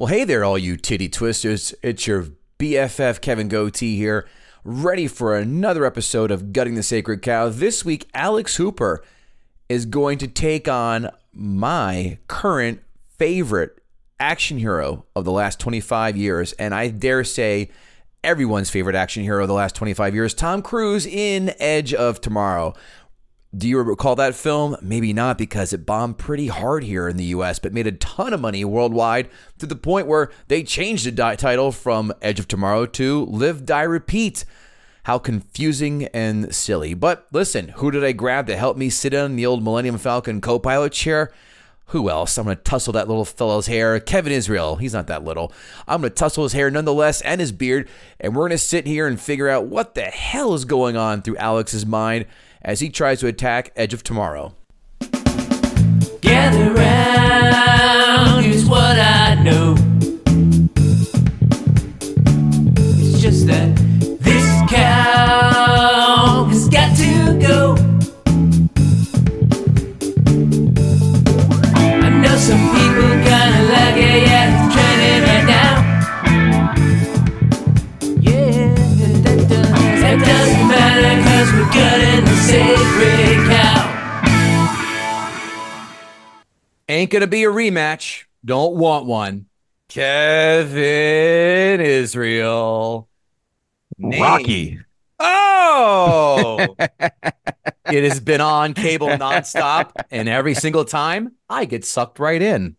Well, hey there, all you titty twisters. It's your BFF Kevin Gootee here, ready for another episode of Gutting the Sacred Cow. This week, Alex Hooper is going to take on my current favorite action hero of the last 25 years, and I dare say everyone's favorite action hero of the last 25 years, Tom Cruise in Edge of Tomorrow. Do you recall that film? Maybe not because it bombed pretty hard here in the US, but made a ton of money worldwide to the point where they changed the di- title from Edge of Tomorrow to Live, Die, Repeat. How confusing and silly. But listen, who did I grab to help me sit in the old Millennium Falcon co pilot chair? Who else? I'm going to tussle that little fellow's hair. Kevin Israel. He's not that little. I'm going to tussle his hair nonetheless and his beard. And we're going to sit here and figure out what the hell is going on through Alex's mind as he tries to attack Edge of Tomorrow. Gather round, here's what I know. Ain't going to be a rematch. Don't want one. Kevin Israel. Name. Rocky. Oh, it has been on cable nonstop, and every single time I get sucked right in.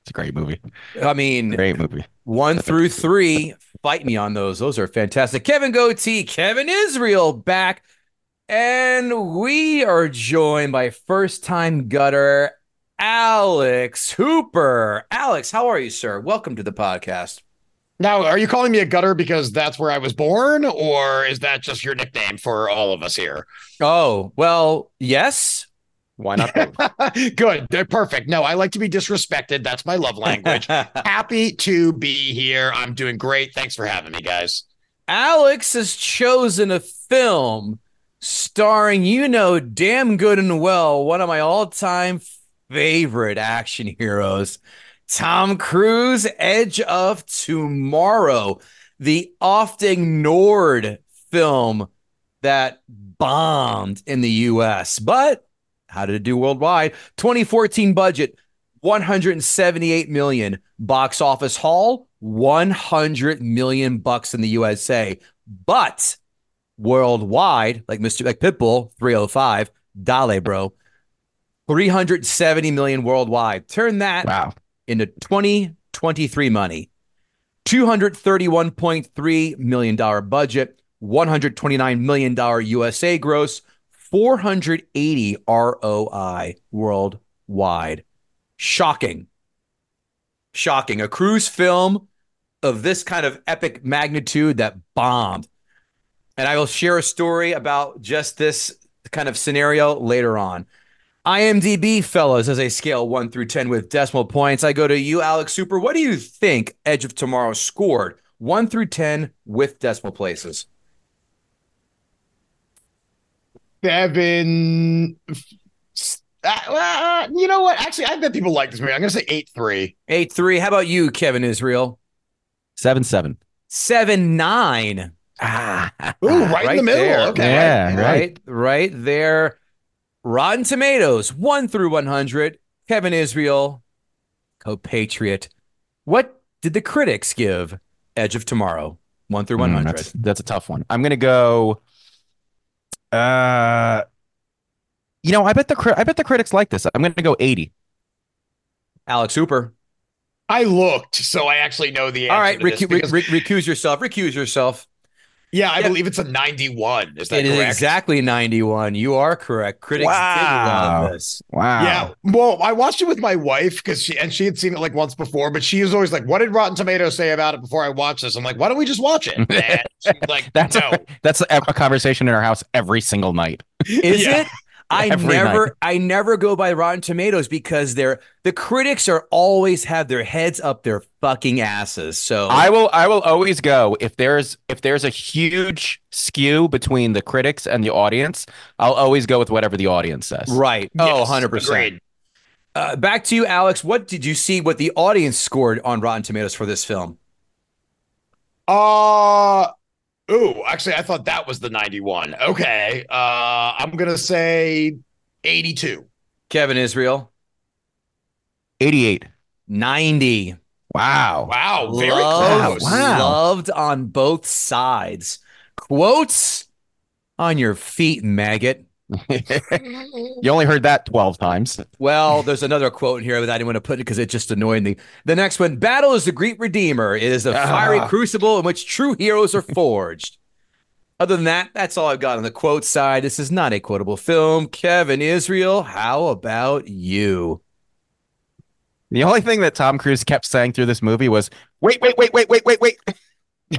It's a great movie. I mean, Great movie. one through three, fight me on those. Those are fantastic. Kevin Gootee, Kevin Israel back, and we are joined by first time gutter Alex Hooper. Alex, how are you, sir? Welcome to the podcast. Now, are you calling me a gutter because that's where I was born, or is that just your nickname for all of us here? Oh, well, yes. Why not? Good, they're perfect. No, I like to be disrespected. That's my love language. Happy to be here. I'm doing great. Thanks for having me, guys. Alex has chosen a film starring, you know, damn good and well, one of my all time favorite action heroes, Tom Cruise, Edge of Tomorrow, the oft ignored film that bombed in the US. But how did it do worldwide? 2014 budget 178 million box office haul 100 million bucks in the USA but worldwide like Mr. like Pitbull 305 Dale bro 370 million worldwide. Turn that Wow. into 2023 money. 231.3 million dollar budget 129 million dollar USA gross 480 ROI worldwide. Shocking. Shocking. A Cruise film of this kind of epic magnitude that bombed. And I will share a story about just this kind of scenario later on IMDb, fellas, as a scale one through 10 with decimal points, I go to you, Alex Super. What do you think Edge of Tomorrow scored one through 10 with decimal places? Seven. Uh, uh, you know what? Actually, I bet people like this movie. I'm going to say eight three. 8 3. How about you, Kevin Israel? Seven seven. 7 9. Ah. Ooh, right, in the middle. there. Okay. Yeah. Right, right there. Rotten Tomatoes, 1 through 100. Kevin Israel, co patriot, What did the critics give Edge of Tomorrow? One through one Mm, hundred. that's, that's a tough one. I'm gonna go. Uh, you know, I bet the cri- I bet the critics like this. I'm gonna go 80. Alex Hooper. I looked, so I actually know the answer. All right, to this recu- because- re- re- recuse yourself. Recuse yourself. Yeah, I Yeah. believe it's a 91. Is that It is correct? exactly ninety-one. You are correct. Critics did Wow. love this. Wow. Yeah, well, I watched it with my wife because she and she had seen it like once before, but she was always like, "What did Rotten Tomatoes say about it before I watch this?" I'm like, "Why don't we just watch it?" And she's like, That's "No, a, that's a, a conversation in our house every single night. Is Yeah. it? I never night. I never go by Rotten Tomatoes because they're the critics are always have their heads up their fucking asses. So I will I will always go if there's if there's a huge skew between the critics and the audience, I'll always go with whatever the audience says. right. Oh, 100%. agreed. Uh, back to you, Alex. What did you see what the audience scored on Rotten Tomatoes for this film? Uh ooh, actually, I thought that was the 91. Okay, uh, I'm gonna say 82. Kevin Israel, 88. 90. Wow. Wow, very Loved, close. Wow. loved on both sides. Quotes on your feet, maggot. You only heard that 12 times. Well, there's another quote in here that I didn't want to put it because it just annoyed me. The next one Battle is the great redeemer. It is a fiery Ah. crucible in which true heroes are forged. Other than that, that's all I've got on the quote side. This is not a quotable film. Kevin Israel, how about you? The only thing that Tom Cruise kept saying through this movie was, wait, wait, wait, wait, wait, wait, wait.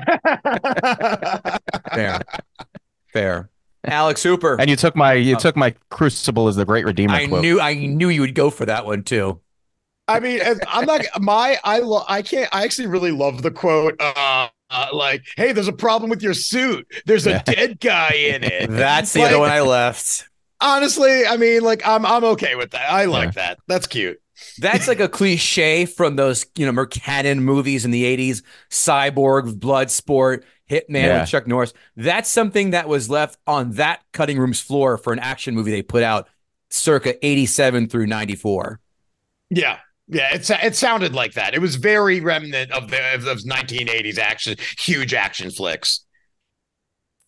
Fair. Fair. Alex Hooper. And you took my you took my crucible as the great redeemer I quote. knew I knew you would go for that one too. I mean, I'm not my I lo- I can't I actually really love the quote uh, uh like, "Hey, there's a problem with your suit. There's a Yeah. dead guy in it." That's the Like, other one I left. Honestly, I mean, like I'm I'm okay with that. I like that. That's cute. That's like a cliche from those, you know, Mercannon movies in the 80s, Cyborg, Bloodsport, Hitman Yeah. with Chuck Norris. That's something that was left on that cutting room's floor for an action movie they put out circa 87 through 94. Yeah. Yeah, it, it sounded like that. It was very remnant of the of those 1980s action, huge action flicks.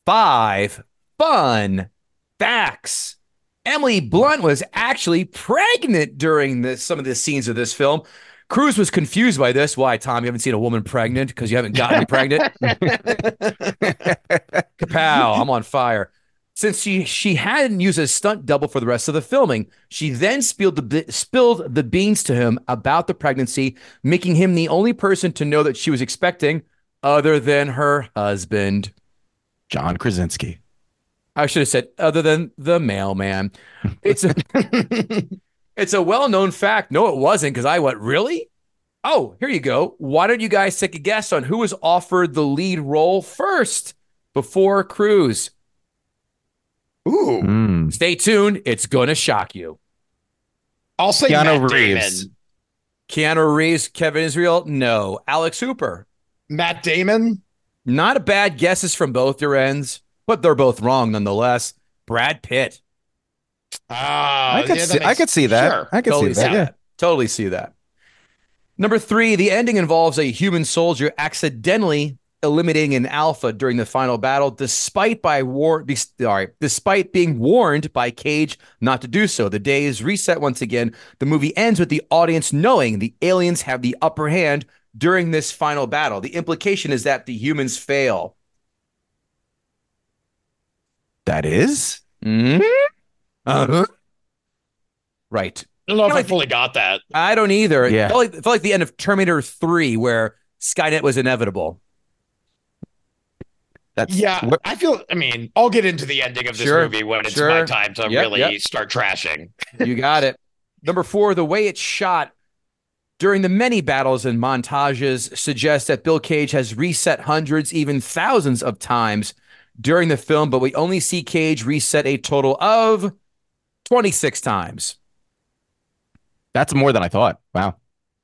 Five fun facts. Emily Blunt was actually pregnant during this, some of the scenes of this film. Cruise was confused by this. Why, Tom? You haven't seen a woman pregnant because you haven't gotten me pregnant? Kapow! I'm on fire. Since she she hadn't used a stunt double for the rest of the filming, she then spilled the spilled the beans to him about the pregnancy, making him the only person to know that she was expecting, other than her husband. John Krasinski. I should have said other than the mailman. It's a it's a well-known fact. No, it wasn't because I went, really? Oh, here you go. Why don't you guys take a guess on who was offered the lead role first before Cruise? Ooh, Mm. Stay tuned. It's gonna shock you. I'll say Keanu Matt Reeves. Damon. Keanu Reeves, Kevin Israel, no. Alex Hooper. Matt Damon. Not a bad guesses from both your ends, but they're both wrong nonetheless. Brad Pitt. Ah, I could yeah, see, I could see that. Sure. I could totally see that. Yeah. Totally see that. Number three, the ending involves a human soldier accidentally eliminating an alpha during the final battle, despite by war. be- Sorry, despite being warned by Cage not to do so. The day is reset once again. The movie ends with the audience knowing the aliens have the upper hand during this final battle. The implication is that the humans fail. That is? Mhm. Uh-huh. Right. I don't know if No, I I fully got that. I don't either. It Yeah. felt like, it felt like the end of Terminator 3, where Skynet was inevitable. That's Yeah, what- I feel. I mean, I'll get into the ending of this Sure, movie when it's sure. my time to Yep, really yep. start trashing. You got it. Number four, the way it's shot during the many battles and montages suggests that Bill Cage has reset hundreds, even thousands of times during the film, but we only see Cage reset a total of 26 times. that's more than I thought. Wow.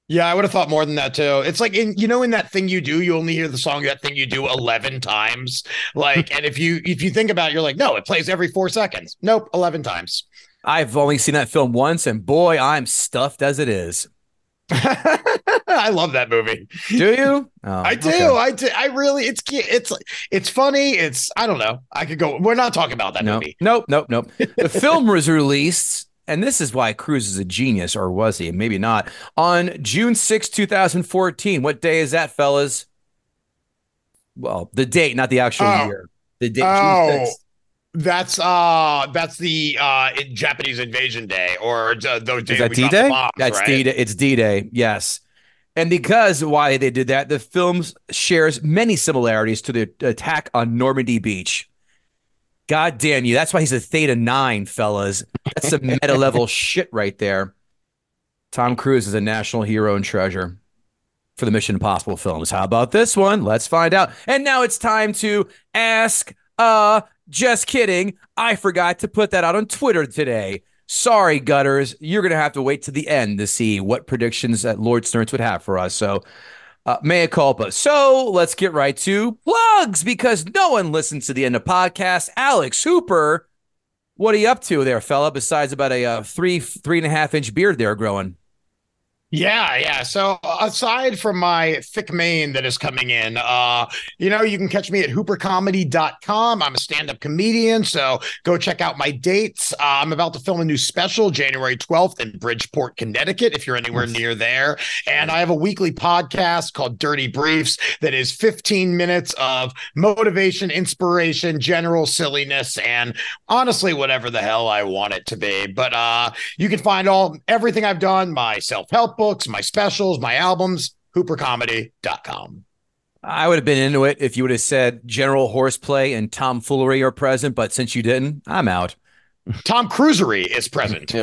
Yeah, I would have thought more than that too. It's like in you know in that thing you do, you only hear the song that thing you do eleven times. Like, and if you if you think about it, you're like, no, it plays every four seconds. Nope, eleven times. I've only seen that film once, and boy, I'm stuffed as it is. I love that movie. Do you? Oh, I do. okay. I do. I really. It's it's it's funny. It's I don't know. I could go. We're not talking about that No, movie. nope, nope, nope. The film was released, and this is why Cruise is a genius, or was he? Maybe not. On June 6, 2014. What day is that, fellas? Well, the date, not the actual Oh. year. The date. Oh. June 6th. That's uh that's the uh Japanese Invasion Day or uh, those days that the D-Day? bombs, That's right? D Day. It's D Day. Yes. And because why they did that, the film shares many similarities to the attack on Normandy Beach. God damn you. That's why he's a Theta 9, fellas. That's some meta level shit right there. Tom Cruise is a national hero and treasure for the Mission Impossible films. How about this one? Let's find out. And now it's time to ask uh just kidding. I forgot to put that out on Twitter today. Sorry, gutters. You're going to have to wait to the end to see what predictions that Lord Snurts would have for us. So, uh, mea culpa. So, let's get right to plugs because no one listens to the end of podcast. Alex Hooper, what are you up to there, fella? Besides about a uh, three, three and a half inch beard there growing. Yeah, yeah. So aside from my thick mane that is coming in, uh, you know, you can catch me at hoopercomedy.com. I'm a stand-up comedian, so go check out my dates. Uh, I'm about to film a new special January 12th in Bridgeport, Connecticut, if you're anywhere near there. And I have a weekly podcast called Dirty Briefs that is 15 minutes of motivation, inspiration, general silliness, and honestly, whatever the hell I want it to be. But uh, you can find all everything I've done, my self-help books, my specials, my albums, hoopercomedy.com. I would have been into it if you would have said general horseplay and tomfoolery are present, but since you didn't, I'm out. Tom Cruisery is present. So,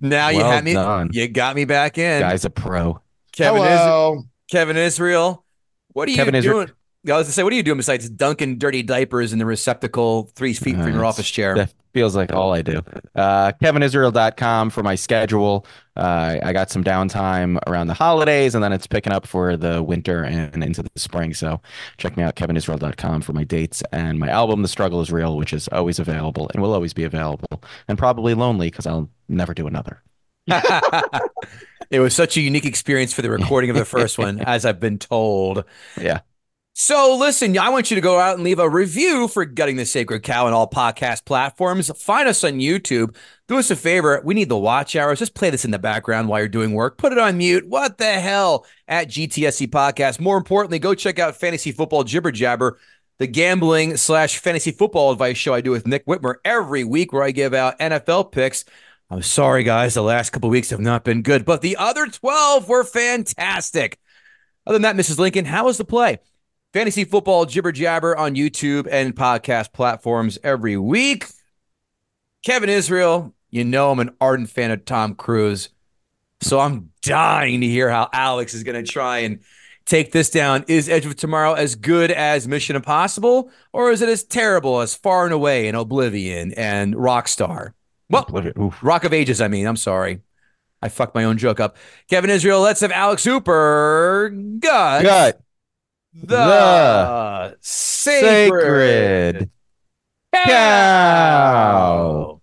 Now you Well had me. done. You got me back in. Guy's a pro. Kevin is hello. Kevin Israel. What are Kevin you Israel- doing? I was to say, what are you doing besides dunking dirty diapers in the receptacle three feet from Uh, your office chair? That feels like all I do. Uh, KevinIsrael.com for my schedule. Uh, I got some downtime around the holidays, and then it's picking up for the winter and into the spring. So check me out, KevinIsrael.com for my dates and my album, The Struggle is Real, which is always available and will always be available, and probably lonely because I'll never do another. it was such a unique experience for the recording of the first one, as I've been told. Yeah. So listen, I want you to go out and leave a review for Gutting the Sacred Cow on all podcast platforms. Find us on YouTube. Do us a favor. We need the watch hours. Just play this in the background while you're doing work. Put it on mute. What the hell? At GTSC Podcast. More importantly, go check out Fantasy Football Jibber Jabber, the gambling slash fantasy football advice show I do with Nick Whitmer every week where I give out NFL picks. I'm sorry, guys. The last couple weeks have not been good, but the other 12 were fantastic. Other than that, Mrs. Lincoln, how was the play? Fantasy football jibber jabber on YouTube and podcast platforms every week. Kevin Israel, you know I'm an ardent fan of Tom Cruise. So I'm dying to hear how Alex is going to try and take this down. Is Edge of Tomorrow as good as Mission Impossible, or is it as terrible as Far and Away and Oblivion and Rockstar? Well, Oof. Rock of Ages, I mean. I'm sorry. I fucked my own joke up. Kevin Israel, let's have Alex Hooper. Gut. Gut. The, sacred, Sacred cow.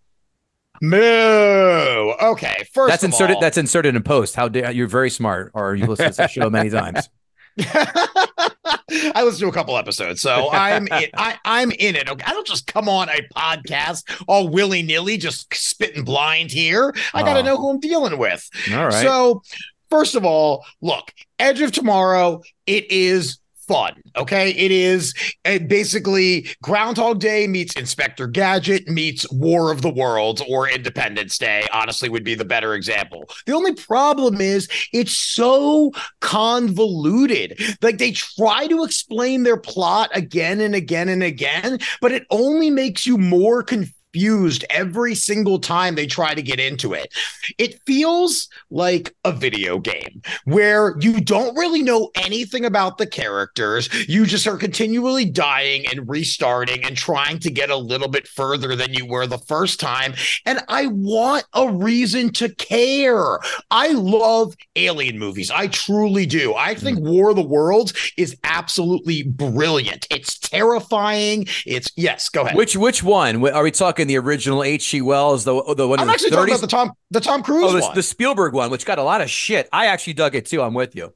Moo. Okay. First That's inserted. all- That's inserted in post. How dare you're very smart, or you listened to the show many times. I listened to a couple episodes, so I'm in, I, I'm in it. Okay? I don't just come on a podcast all willy nilly, just spitting blind here. I got to Oh. know who I'm dealing with. All right. So, first of all, look, Edge of Tomorrow, it is fun. Okay. It is uh, basically Groundhog Day meets Inspector Gadget meets War of the Worlds or Independence Day, honestly, would be the better example. The only problem is it's so convoluted. Like they try to explain their plot again and again and again, but it only makes you more confused every single time they try to get into it. It feels like a video game where you don't really know anything about the characters. You just are continually dying and restarting and trying to get a little bit further than you were the first time. And I want a reason to care. I love alien movies. I truly do. I hmm. think War of the Worlds is absolutely brilliant. It's terrifying. It's, yes, go ahead. Which which one? Are we talking talking the original H.G. Wells, the the one I'm in the actually 30s. talking about the Tom the Tom Cruise oh, the, one. the Spielberg one, which got a lot of shit. I actually dug it too. I'm with you.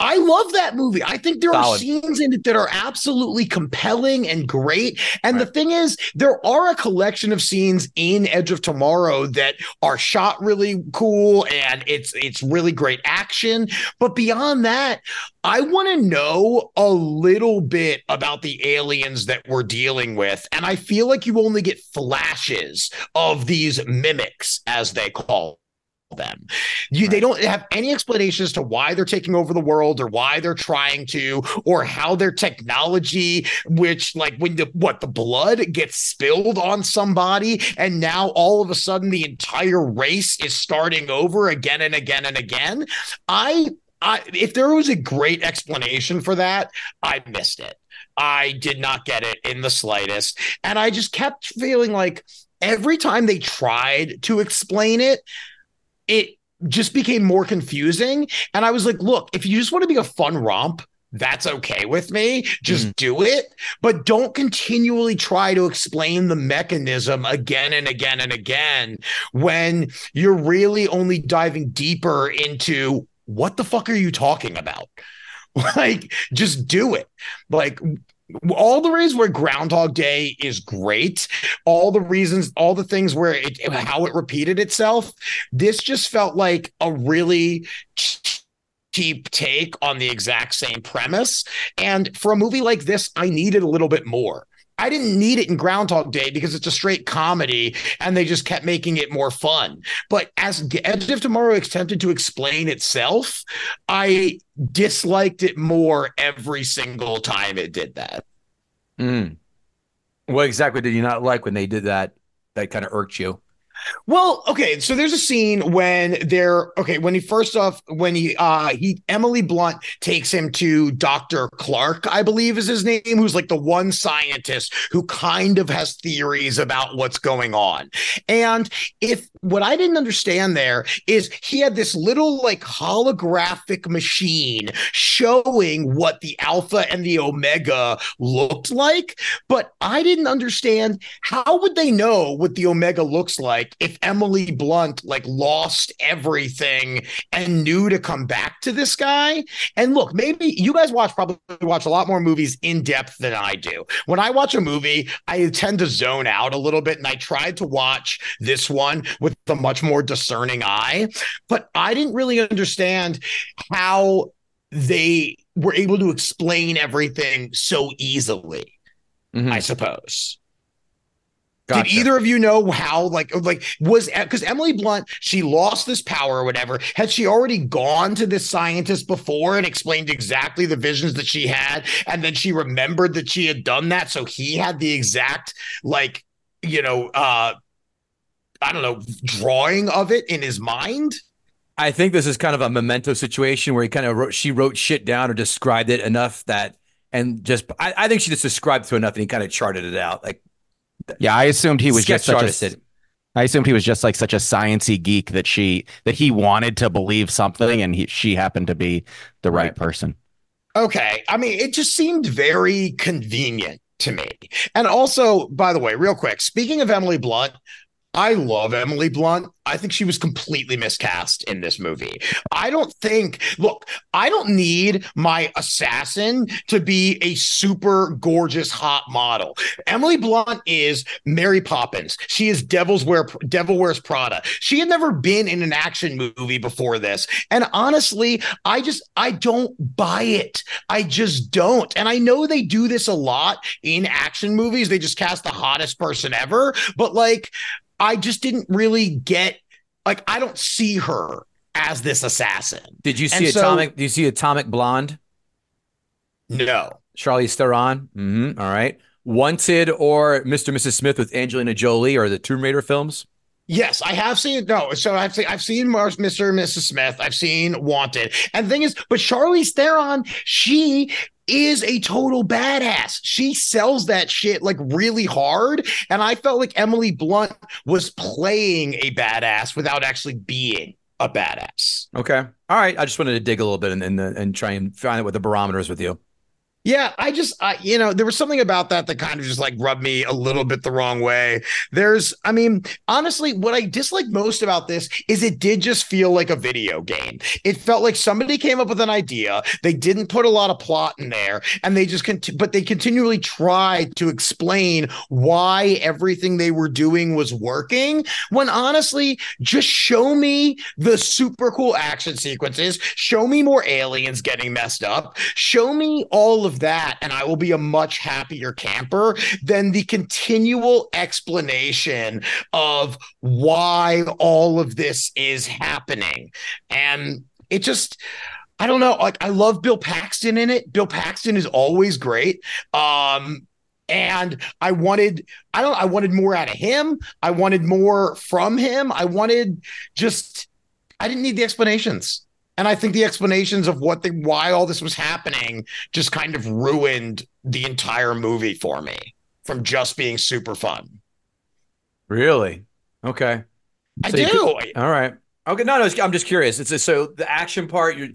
I love that movie. I think there are scenes in it that are absolutely compelling and great. And the thing is, there are a collection of scenes in Edge of Tomorrow that are shot really cool and it's it's really great action. But beyond that, I want to know a little bit about the aliens that we're dealing with. And I feel like you only get flashes of these mimics, as they call them. You, They don't have any explanation as to why they're taking over the world or why they're trying to, or how their technology, which like when the what the blood gets spilled on somebody, and now all of a sudden the entire race is starting over again and again and again. I I, if there was a great explanation for that, I missed it. I did not get it in the slightest. And I just kept feeling like every time they tried to explain it, it just became more confusing. And I was like, look, if you just want to be a fun romp, that's okay with me. Just mm. do it, but don't continually try to explain the mechanism again and again and again when you're really only diving deeper into what the fuck are you talking about? Like, just do it. Like, all the reasons where Groundhog Day is great, all the reasons, all the things where it, how it repeated itself, this just felt like a really cheap take on the exact same premise. And for a movie like this, I needed a little bit more. I didn't need it in Groundhog Day because it's a straight comedy and they just kept making it more fun. But as Edge of Tomorrow attempted to explain itself, I disliked it more every single time it did that. Mm. What exactly did you not like when they did that? That kind of irked you. Well, okay, so there's a scene when they're okay, when he first off, when he uh he Emily Blunt takes him to Dr. Clark, I believe is his name, who's like the one scientist who kind of has theories about what's going on. And if what I didn't understand there is he had this little like holographic machine showing what the alpha and the omega looked like, but I didn't understand how would they know what the omega looks like if Emily Blunt like lost everything and knew to come back to this guy. And look, maybe you guys watch probably watch a lot more movies in depth than I do. When I watch a movie, I tend to zone out a little bit and I tried to watch this one with a much more discerning eye, but I didn't really understand how they were able to explain everything so easily, Mhm. I suppose. Gotcha. Did either of you know how, like, like was because Emily Blunt, she lost this power or whatever. Had she already gone to this scientist before and explained exactly the visions that she had, and then she remembered that she had done that, so he had the exact, like, you know, uh, I don't know, drawing of it in his mind. I think this is kind of a memento situation where he kind of wrote, she wrote shit down or described it enough that, and just, I, I think she just described to enough and he kind of charted it out. Like, Yeah, I assumed he was just such artist a. assumed he was just like such a sciency geek that she that he wanted to believe something, and he she happened to be the right, Right. person. Okay. I mean, it just seemed very convenient to me. And also, by the way, real quick, speaking of Emily Blunt, I love Emily Blunt. I think she was completely miscast in this movie. I don't think, look, I don't need my assassin to be a super gorgeous hot model. Emily Blunt is Mary Poppins. She is Devil's Wear Devil Wears Prada. She had never been in an action movie before this. And honestly, I just I don't buy it. I just don't. And I know they do this a lot in action movies. They just cast the hottest person ever, but like I just didn't really get like I don't see her as this assassin. did you see And so- Atomic? Do you see Atomic Blonde? No. Charlize Theron. Mm-hmm. All right. Wanted or Mr. and Mrs. Smith with Angelina Jolie or the Tomb Raider films? Yes, I have seen no. So I've seen I've seen Mars, Mr. and Mrs. Smith. I've seen Wanted. And the thing is, but Charlize Theron, she is a total badass. She sells that shit like really hard. And I felt like Emily Blunt was playing a badass without actually being a badass. Okay. All right. I just wanted to dig a little bit and and, and try and find out what the barometer is with you. Yeah, I just, I, you know, there was something about that that kind of just like rubbed me a little bit the wrong way. There's, I mean, honestly, what I dislike most about this is it did just feel like a video game. It felt like somebody came up with an idea. They didn't put a lot of plot in there, and they just, cont- but they continually tried to explain why everything they were doing was working. When honestly, just show me the super cool action sequences, show me more aliens getting messed up, show me all of that, and I will be a much happier camper than the continual explanation of why all of this is happening. And it just, I don't know. Like, I love Bill Paxton in it. Bill Paxton is always great. Um, and I wanted, I don't, I wanted more out of him. I wanted more from him. I wanted just, I didn't need the explanations. And I think the explanations of what the why all this was happening just kind of ruined the entire movie for me from just being super fun. Really? Okay. I So do. could- all right. Okay. No, no. I'm just curious. It's so the action part. You,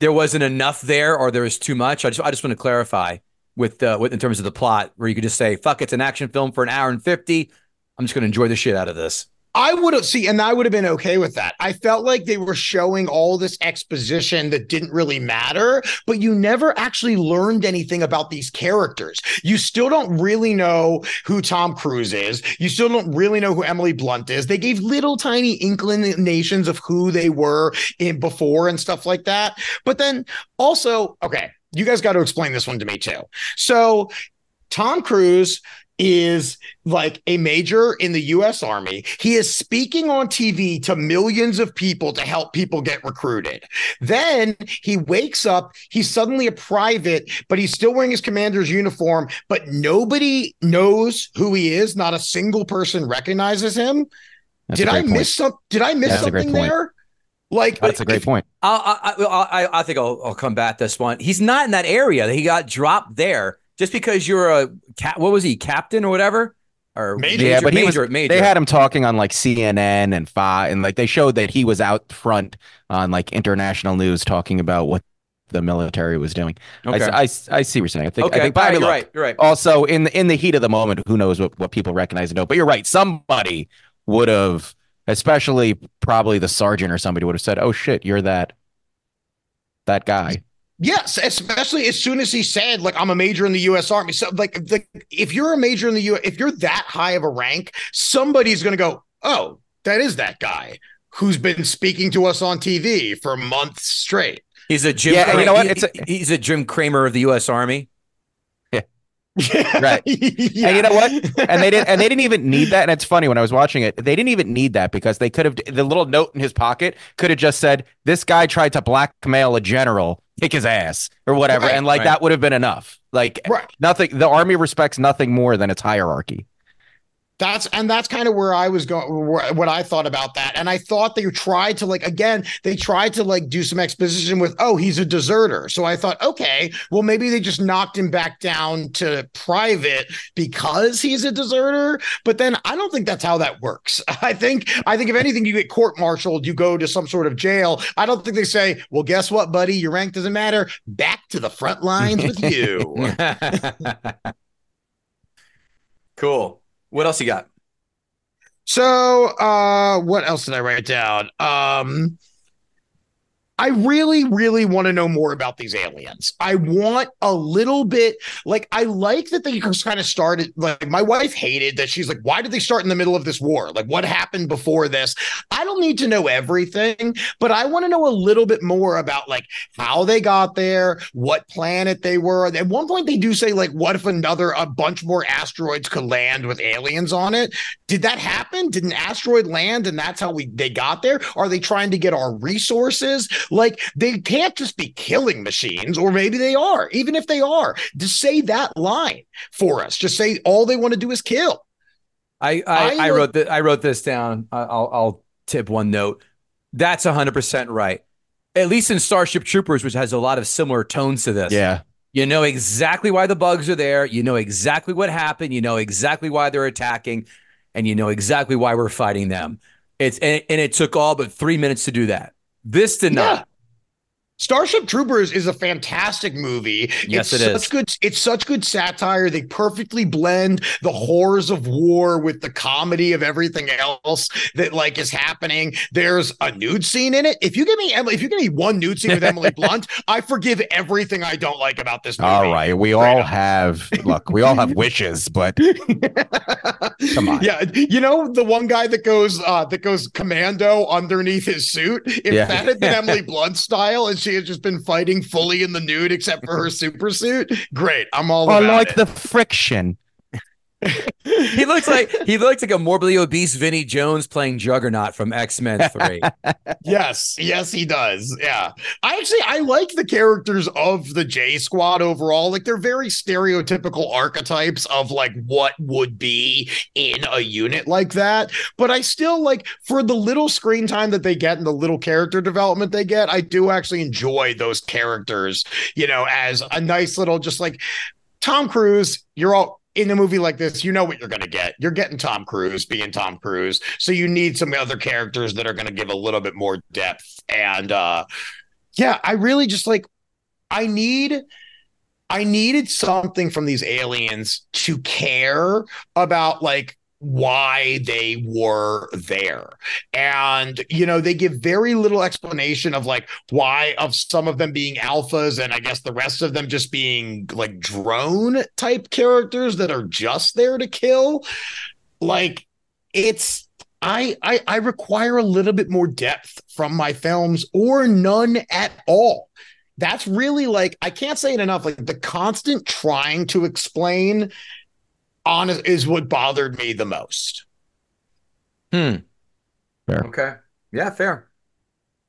there wasn't enough there, or there was too much. I just, I just want to clarify with, uh, with in terms of the plot, where you could just say, "Fuck, it's an action film for an hour and 50. I'm just going to enjoy the shit out of this." I would have see, and I would have been okay with that. I felt like they were showing all this exposition that didn't really matter, but you never actually learned anything about these characters. You still don't really know who Tom Cruise is. You still don't really know who Emily Blunt is. They gave little tiny inclinations of who they were in before and stuff like that. But then also, okay, you guys got to explain this one to me too. So Tom Cruise is like a major in the US Army. He is speaking on TV to millions of people to help people get recruited. Then he wakes up, he's suddenly a private, but he's still wearing his commander's uniform, but nobody knows who he is. Not a single person recognizes him. That's did I point. miss some did I miss That's something there? Like That's a great if- point. I'll, I, I, I, I think I'll, I'll come back this one. He's not in that area. He got dropped there just because you're a cap. What was he, captain or whatever? Or Major. yeah, but he major, was, major. they had him talking on like CNN and Fox, and like they showed that he was out front on like international news talking about what the military was doing. I- Okay. I, I, I see what you're saying. I think, okay. I think I right, you're right. You're right. Also, in the, in the heat of the moment, who knows what, what people recognize and know? But you're right. Somebody would have, especially probably the sergeant or somebody would have said, "Oh shit, you're that that guy." Yes, especially as soon as he said, like, I'm a major in the U.S. Army. So, like, the, if you're a major in the U.S., if you're that high of a rank, somebody's going to go, "Oh, that is that guy who's been speaking to us on TV for months straight." He's a Jim. Yeah, and Cra- you know what? It's a- he's a Jim Cramer of the U.S. Army. Right. yeah. And you know what? And they didn't and they didn't even need that. And it's funny when I was watching it, they didn't even need that because they could have the little note in his pocket could have just said, This guy tried to blackmail a general, kick his ass, or whatever. Right, and like right. that would have been enough. Like Right. nothing the army respects nothing more than its hierarchy. That's and that's kind of where I was going. What I thought about that, and I thought they tried to like again. They tried to like do some exposition with, oh, he's a deserter. So I thought, okay, well maybe they just knocked him back down to private because he's a deserter. But then I don't think that's how that works. I think I think if anything, you get court-martialed, you go to some sort of jail. I don't think they say, well, guess what, buddy, your rank doesn't matter. Back to the front lines with you. cool. What else you got? So, uh, what else did I write down? Um, I really, really want to know more about these aliens. I want a little bit like I like that they just kind of started. Like my wife hated that she's like, why did they start in the middle of this war? Like, what happened before this? I don't need to know everything, but I want to know a little bit more about like how they got there, what planet they were. At one point, they do say like, what if another a bunch more asteroids could land with aliens on it? Did that happen? Did an asteroid land and that's how we they got there? Are they trying to get our resources? Like they can't just be killing machines, or maybe they are. Even if they are, just say that line for us. Just say all they want to do is kill. I I, I, I wrote that. I wrote this down. I- I'll I'll tip one note. That's hundred percent right. At least in Starship Troopers, which has a lot of similar tones to this. Yeah. You know exactly why the bugs are there. You know exactly what happened. You know exactly why they're attacking, and you know exactly why we're fighting them. It's and, and it took all but three minutes to do that. This did not. Starship Troopers is a fantastic movie. Yes, it's it such is. Good, it's such good satire. They perfectly blend the horrors of war with the comedy of everything else that like is happening. There's a nude scene in it. If you give me Emily, if you give me one nude scene with Emily Blunt, I forgive everything I don't like about this movie. All right, we all have look, we all have wishes, but Come on. Yeah, you know the one guy that goes uh that goes commando underneath his suit. If Yeah. that had been Emily Blunt style and she had just been fighting fully in the nude except for her super suit, great. I'm all I like it. the friction. He looks like he looks like a morbidly obese Vinnie Jones playing Juggernaut from X Men Three. yes, yes, he does. Yeah, I actually I like the characters of the J Squad overall. Like they're very stereotypical archetypes of like what would be in a unit like that. But I still like for the little screen time that they get and the little character development they get, I do actually enjoy those characters. You know, as a nice little just like Tom Cruise. You're all in a movie like this, you know what you're going to get. You're getting Tom Cruise being Tom Cruise. So you need some other characters that are going to give a little bit more depth. And uh yeah, I really just like I need I needed something from these aliens to care about like why they were there. And you know, they give very little explanation of like why of some of them being alphas and I guess the rest of them just being like drone type characters that are just there to kill. Like it's I I I require a little bit more depth from my films or none at all. That's really like I can't say it enough. Like the constant trying to explain on is what bothered me the most. Hmm. Fair. Okay. Yeah, fair.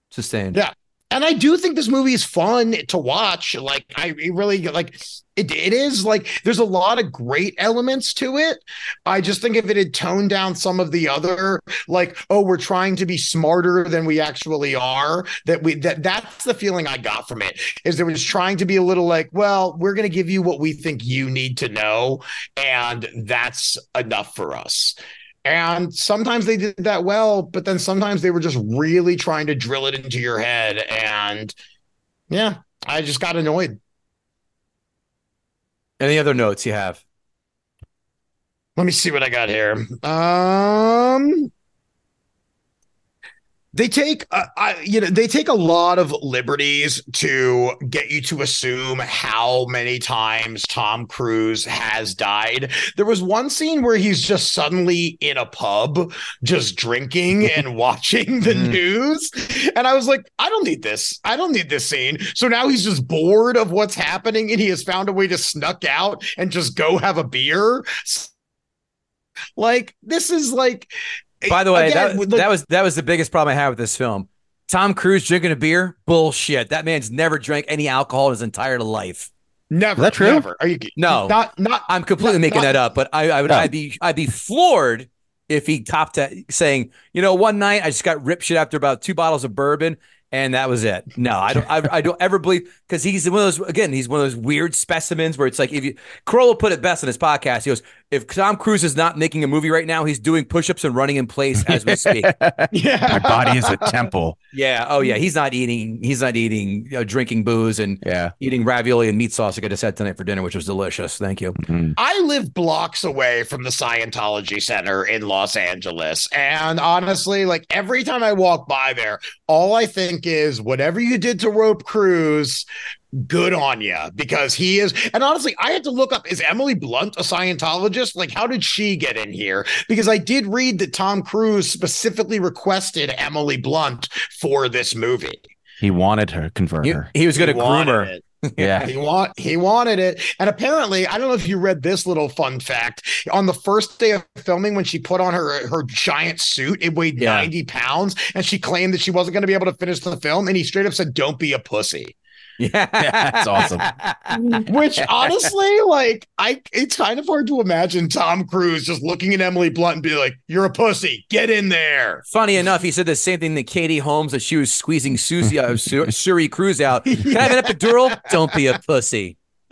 Sustained. Yeah. And I do think this movie is fun to watch. Like I really like it, it is like there's a lot of great elements to it. I just think if it had toned down some of the other like oh we're trying to be smarter than we actually are that we that that's the feeling I got from it is it was trying to be a little like well we're going to give you what we think you need to know and that's enough for us. And sometimes they did that well, but then sometimes they were just really trying to drill it into your head. And yeah, I just got annoyed. Any other notes you have? Let me see what I got here. Um, they take, uh, I, you know, they take a lot of liberties to get you to assume how many times Tom Cruise has died. There was one scene where he's just suddenly in a pub, just drinking and watching the Mhm. news, and I was like, I don't need this. I don't need this scene. So now he's just bored of what's happening, and he has found a way to snuck out and just go have a beer. Like this is like. By the way, again, that, with, that was that was the biggest problem I had with this film. Tom Cruise drinking a beer? Bullshit. That man's never drank any alcohol in his entire life. Never. Is that true? Never. Are you No. Not not I'm completely Not- making not- that up, but I, I would No. I'd be I'd be floored if he topped that saying, you know, one night I just got ripped shit after about two bottles of bourbon and that was it. No, I don't I, I don't ever believe because he's one of those again, he's one of those weird specimens where it's like if you Carolla put it best in his podcast. He goes, if Tom Cruise is not making a movie right now, he's doing push-ups and running in place as we speak. yeah. My body is a temple. yeah. Oh yeah. He's not eating he's not eating you know, drinking booze and Yeah. eating ravioli and meat sauce like I just had tonight for dinner, which was delicious. Thank you. Mm. I live blocks away from the Scientology Center in Los Angeles. And honestly, like every time I walk by there, all I think is whatever you did to Rope Cruz, good on you because he is. And honestly, I had to look up is Emily Blunt a Scientologist? Like, how did she get in here? Because I did read that Tom Cruise specifically requested Emily Blunt for this movie. He wanted her, convert He, her. he was going to He groom her. it. Yeah. He want he wanted it, and apparently, I don't know if you read this little fun fact. On the first day of filming, when she put on her her giant suit, it weighed Yeah. ninety pounds, and she claimed that she wasn't going to be able to finish the film. And he straight up said, "Don't be a pussy." Yeah. That's awesome. Which honestly, like, I it's kind of hard to imagine Tom Cruise just looking at Emily Blunt and be like, "You're a pussy. Get in there." Funny enough, he said the same thing to Katie Holmes as she was squeezing Susie uh, Su- Suri Cruise out. Can I have an epidural? Don't be a pussy.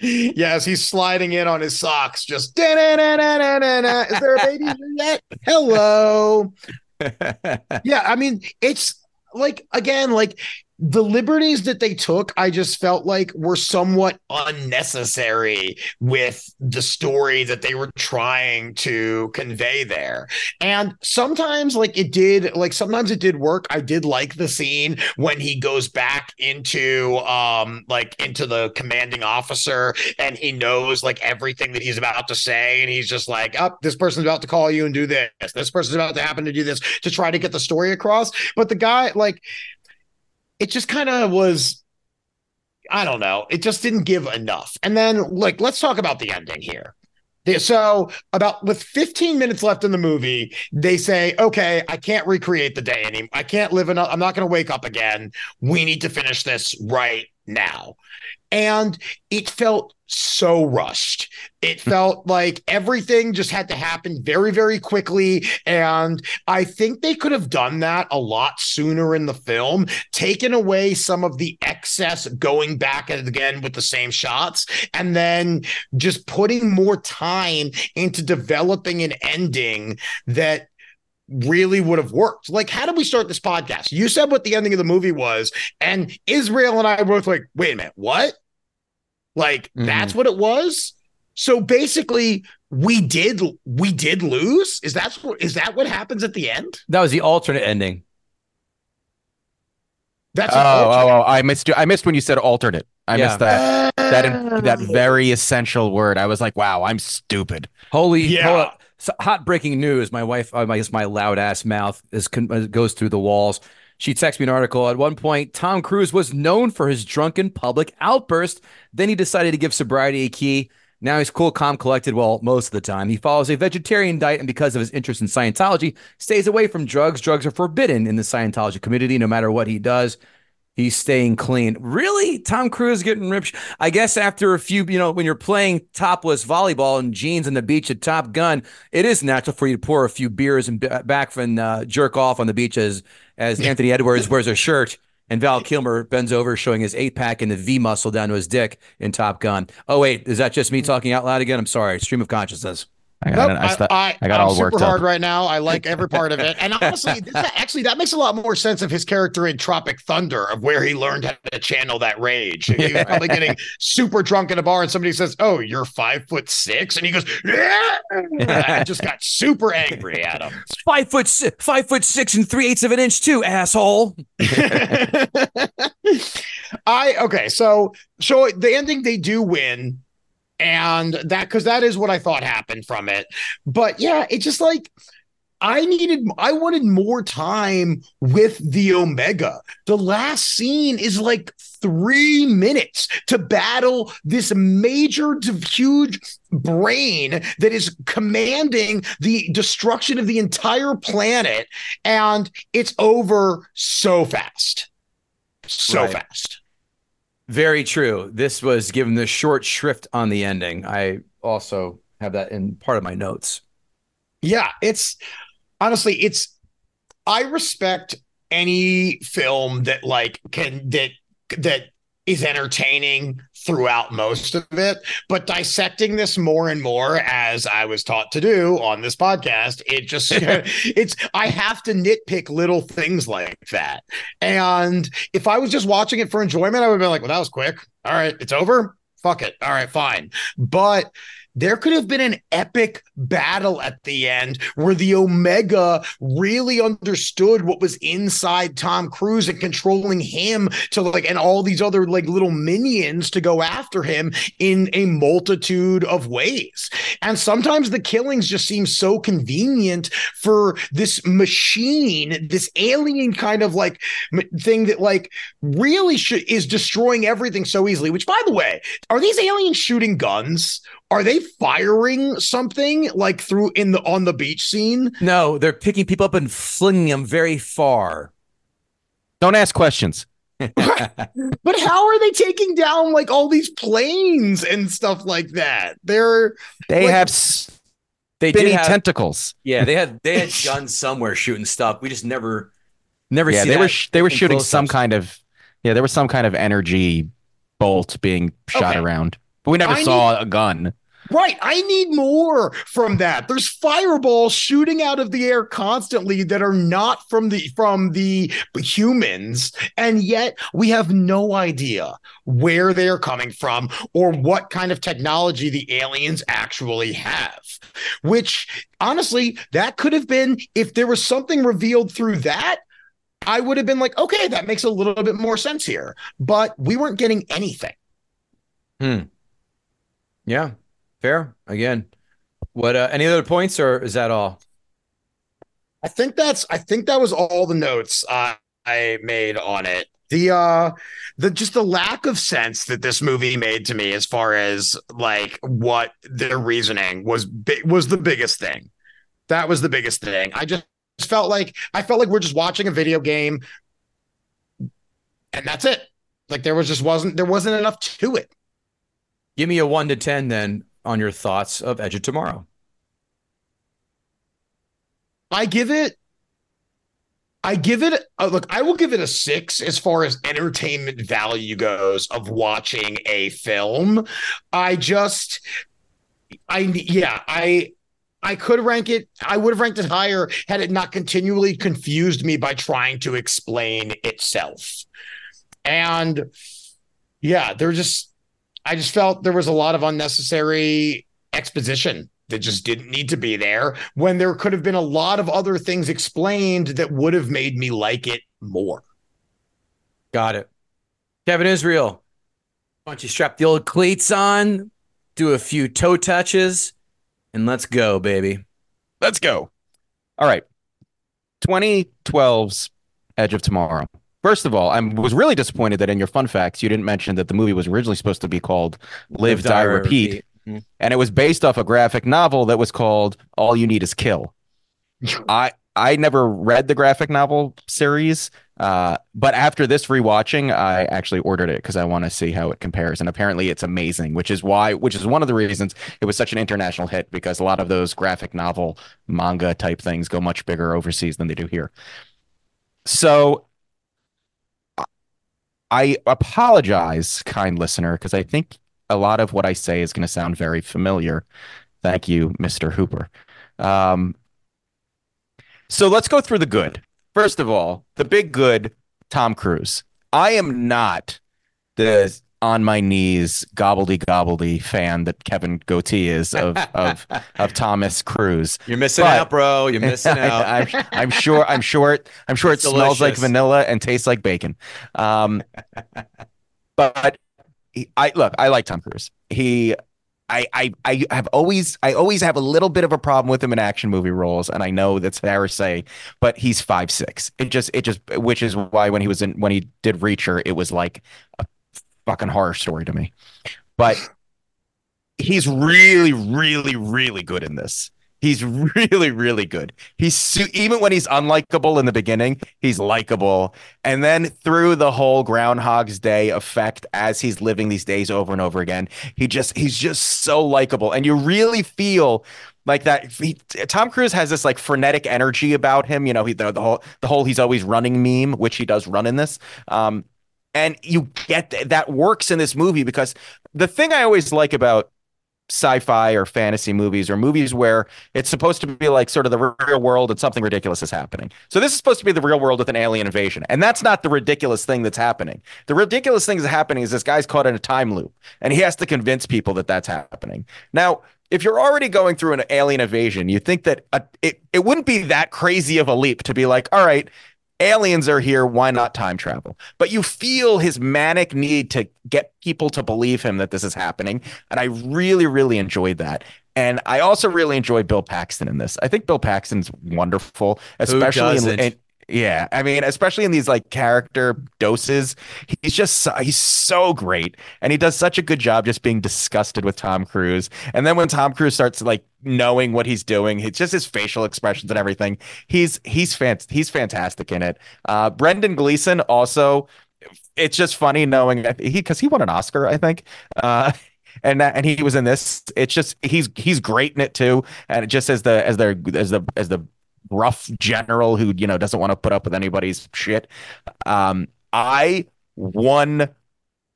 yes, he's sliding in on his socks. Just da-na-na-na-na-na. is there a baby here yet? Hello. Yeah, I mean, it's like again, like the liberties that they took, I just felt like were somewhat unnecessary with the story that they were trying to convey there. And sometimes, like it did, like sometimes it did work. I did like the scene when he goes back into um like into the commanding officer and he knows like everything that he's about to say, and he's just like, Up, oh, this person's about to call you and do this. This person's about to happen to do this to try to get the story across. But the guy, like it just kind of was I don't know. It just didn't give enough. And then like let's talk about the ending here. So about with 15 minutes left in the movie, they say, "Okay, I can't recreate the day anymore. I can't live enough. I'm not going to wake up again. We need to finish this right now." And it felt so rushed. It hmm. felt like everything just had to happen very, very quickly. And I think they could have done that a lot sooner in the film, taken away some of the excess going back again with the same shots, and then just putting more time into developing an ending that really would have worked. Like, how did we start this podcast? You said what the ending of the movie was, and Israel and I were both like, wait a minute, what? Like mm-hmm. that's what it was. So basically, we did we did lose. Is that is that what happens at the end? That was the alternate ending. That's oh, oh, oh, I missed you. I missed when you said alternate. I yeah. missed that that that very essential word. I was like, wow, I'm stupid. Holy yeah. So, hot breaking news. My wife, I guess my loud ass mouth is goes through the walls. She texted me an article. At one point, Tom Cruise was known for his drunken public outburst. Then he decided to give sobriety a key. Now he's cool, calm, collected. Well, most of the time, he follows a vegetarian diet, and because of his interest in Scientology, stays away from drugs. Drugs are forbidden in the Scientology community, no matter what he does. He's staying clean. Really? Tom Cruise getting ripped? I guess after a few, you know, when you're playing topless volleyball in jeans on the beach at Top Gun, it is natural for you to pour a few beers and back and uh, jerk off on the beach as, as Anthony Edwards wears a shirt and Val Kilmer bends over showing his eight pack and the V muscle down to his dick in Top Gun. Oh, wait, is that just me talking out loud again? I'm sorry. Stream of consciousness. I got, nope, I, st- I, I, got I'm all super worked hard up. right now. I like every part of it, and honestly, this, actually, that makes a lot more sense of his character in Tropic Thunder, of where he learned how to channel that rage. He was probably getting super drunk in a bar, and somebody says, "Oh, you're five foot six? and he goes, "Yeah!" I just got super angry at him. Five foot six, five foot six and three eighths of an inch, too, asshole. I okay, so so the ending they do win and that because that is what I thought happened from it. But yeah, it just like I needed, I wanted more time with the Omega. The last scene is like three minutes to battle this major, huge brain that is commanding the destruction of the entire planet. And it's over so fast. So right. fast. Very true. This was given the short shrift on the ending. I also have that in part of my notes. Yeah, it's honestly, it's I respect any film that like can that that is entertaining throughout most of it. But dissecting this more and more, as I was taught to do on this podcast, it just it's I have to nitpick little things like that. And if I was just watching it for enjoyment, I would have been like, well, that was quick. All right, it's over. Fuck it. All right, fine. But there could have been an epic battle at the end where the Omega really understood what was inside Tom Cruise and controlling him to like, and all these other like little minions to go after him in a multitude of ways. And sometimes the killings just seem so convenient for this machine, this alien kind of like thing that like really should is destroying everything so easily. Which, by the way, are these aliens shooting guns? Are they firing something like through in the on the beach scene? No, they're picking people up and flinging them very far. Don't ask questions. but how are they taking down like all these planes and stuff like that? They're they like, have they spinny have, tentacles. Yeah, they had they had guns somewhere shooting stuff. We just never never. Yeah, they were they were shooting some kind of yeah. There was some kind of energy bolt being shot okay. around, but we never I saw need, a gun. Right. I need more from that. There's fireballs shooting out of the air constantly that are not from the from the humans, and yet we have no idea where they're coming from or what kind of technology the aliens actually have. Which honestly, that could have been if there was something revealed through that, I would have been like, okay, that makes a little bit more sense here. But we weren't getting anything. Hmm. Yeah. Fair. Again. What uh, any other points or is that all? I think that's I think that was all the notes uh, I made on it. The uh the just the lack of sense that this movie made to me as far as like what their reasoning was was the biggest thing. That was the biggest thing. I just felt like I felt like we're just watching a video game and that's it. Like there was just wasn't there wasn't enough to it. Give me a one to ten then on your thoughts of Edge of Tomorrow. I give it. I give it. Uh, look, I will give it a six as far as entertainment value goes of watching a film. I just, I yeah, I. I could rank it. I would have ranked it higher had it not continually confused me by trying to explain itself. And yeah, they're just I just felt there was a lot of unnecessary exposition that just didn't need to be there when there could have been a lot of other things explained that would have made me like it more. Got it. Kevin Israel, why don't you strap the old cleats on, do a few toe touches, and let's go, baby. Let's go. All right. 2012's Edge of Tomorrow. First of all, I was really disappointed that in your fun facts you didn't mention that the movie was originally supposed to be called Live, Die, Repeat, Mhm. and it was based off a graphic novel that was called All You Need Is Kill. I I never read the graphic novel series, uh, but after this rewatching, I actually ordered it because I want to see how it compares, and apparently it's amazing. Which is why, which is one of the reasons it was such an international hit because a lot of those graphic novel manga type things go much bigger overseas than they do here. So I apologize, kind listener, because I think a lot of what I say is going to sound very familiar. Thank you, Mr. Hooper. Um, so let's go through the good. First of all, the big good, Tom Cruise. I am not the on my knees gobbledy gobbledy fan that Kevin Gootee is of of of Thomas Cruise. You're missing But- out, bro. You're missing out. I, am I'm sure. I'm sure. It, I'm sure it It's smells like vanilla and tastes like bacon. Um, but he, I look. I like Tom Cruise. He. I, I I have always I always have a little bit of a problem with him in action movie roles, and I know that's fair to say, but he's five six. It just it just which is why when he was in when he did Reacher, it was like a fucking horror story to me. But he's really, really, really good in this. He's really, really good. He's su- even when he's unlikable in the beginning, he's likable. And then through the whole Groundhog's Day effect, as he's living these days over and over again, he just he's just so likable, and you really feel like that. He, Tom Cruise has this like frenetic energy about him. You know, he the, the whole the whole he's always running meme, which he does run in this. Um, and you get th- that works in this movie because the thing I always like about sci-fi or fantasy movies or movies where it's supposed to be like sort of the real world and something ridiculous is happening. So this is supposed to be the real world with an alien invasion. And that's not the ridiculous thing that's happening. The ridiculous thing that's happening is this guy's caught in a time loop and he has to convince people that that's happening. Now, if you're already going through an alien invasion, you think that a, it, it wouldn't be that crazy of a leap to be like, all right, aliens are here why not time travel? But you feel his manic need to get people to believe him that this is happening and i really really enjoyed that. And i also really enjoy bill paxton in this. I think bill paxton's wonderful especially in, in- yeah i mean especially in these like character doses he's just so, he's so great and he does such a good job just being disgusted with tom cruise and then when tom cruise starts like knowing what he's doing it's just his facial expressions and everything he's he's fan- he's fantastic in it. Uh brendan gleeson also it's just funny knowing that he because he won an oscar i think uh and that, and he was in this it's just he's he's great in it too and just as the as as the as the rough general who you know doesn't want to put up with anybody's shit um i one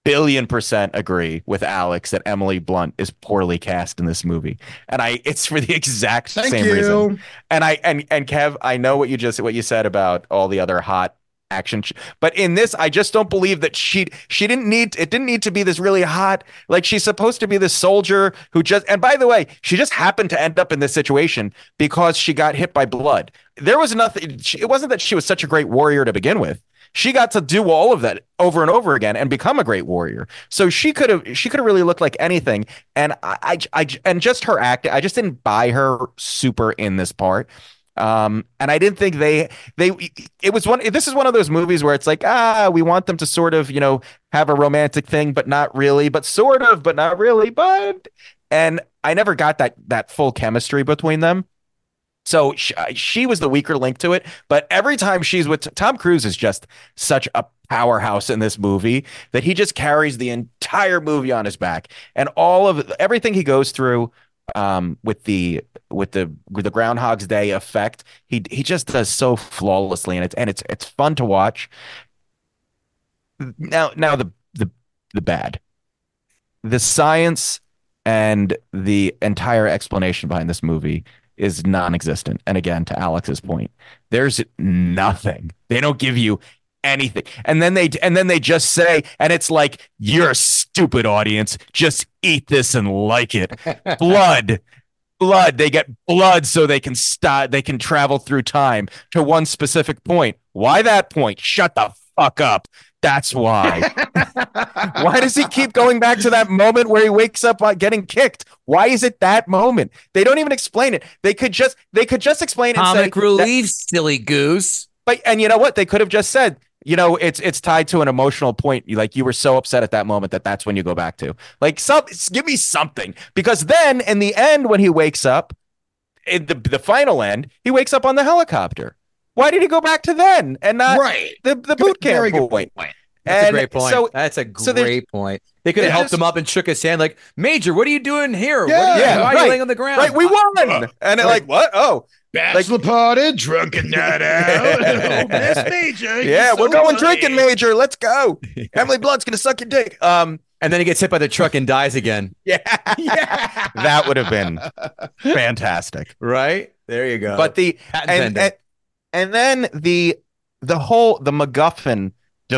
billion percent agree with Alex that Emily Blunt is poorly cast in this movie, and I it's for the exact Thank same you. reason. And I and and Kev, I know what you just what you said about all the other hot action, but in this, I just don't believe that she she didn't need it didn't need to be this really hot like she's supposed to be this soldier who just and by the way, she just happened to end up in this situation because she got hit by blood. There was nothing. It wasn't that she was such a great warrior to begin with she got to do all of that over and over again and become a great warrior. So she could have she could have really looked like anything. And I, I, I and just her acting, I just didn't buy her super in this part. Um, and I didn't think they they it was one this is one of those movies where it's like, ah, we want them to sort of, you know, have a romantic thing, but not really, but sort of, but not really, but and I never got that that full chemistry between them. So she, she was the weaker link to it. But every time she's with Tom Cruise is just such a powerhouse in this movie that he just carries the entire movie on his back and all of everything he goes through um, with the with the with the Groundhog's Day effect. He he just does so flawlessly, and it's and it's it's fun to watch. Now now the the the bad, the science and the entire explanation behind this movie is non-existent. And again, to Alex's point, there's nothing. They don't give you anything. And then they and then they just say, and it's like, you're a stupid audience. Just eat this and like it. Blood. Blood. They get blood so they can stop they can travel through time to one specific point. Why that point? Shut the fuck up. That's why. why does he keep going back to that moment where he wakes up like getting kicked? Why is it that moment? They don't even explain it. They could just they could just explain it and say Comic that- relief, silly goose. but and you know what? They could have just said, you know, it's it's tied to an emotional point. You like you were so upset at that moment that that's when you go back to. Like some give me something because then in the end when he wakes up, in the the final end, he wakes up on the helicopter. Why did he go back to then and not right. the the boot camp point? point. That's And a great point. so- That's a so there's- great point. They could have helped just- him up and shook his hand, like, Major, what are you doing here? What Yeah, are you, yeah, why are right. you laying on the ground? Right, we won. And it like, what? Oh, Bachelor party, drunken night out. oh, Miss Major. you're yeah, we're so going funny. drinking, Major. Let's go. Emily Blunt's gonna suck your dick. Um, And then he gets hit by the truck and dies again. yeah, that would have been fantastic. Right? There you go. But the and, and and then the the whole the MacGuffin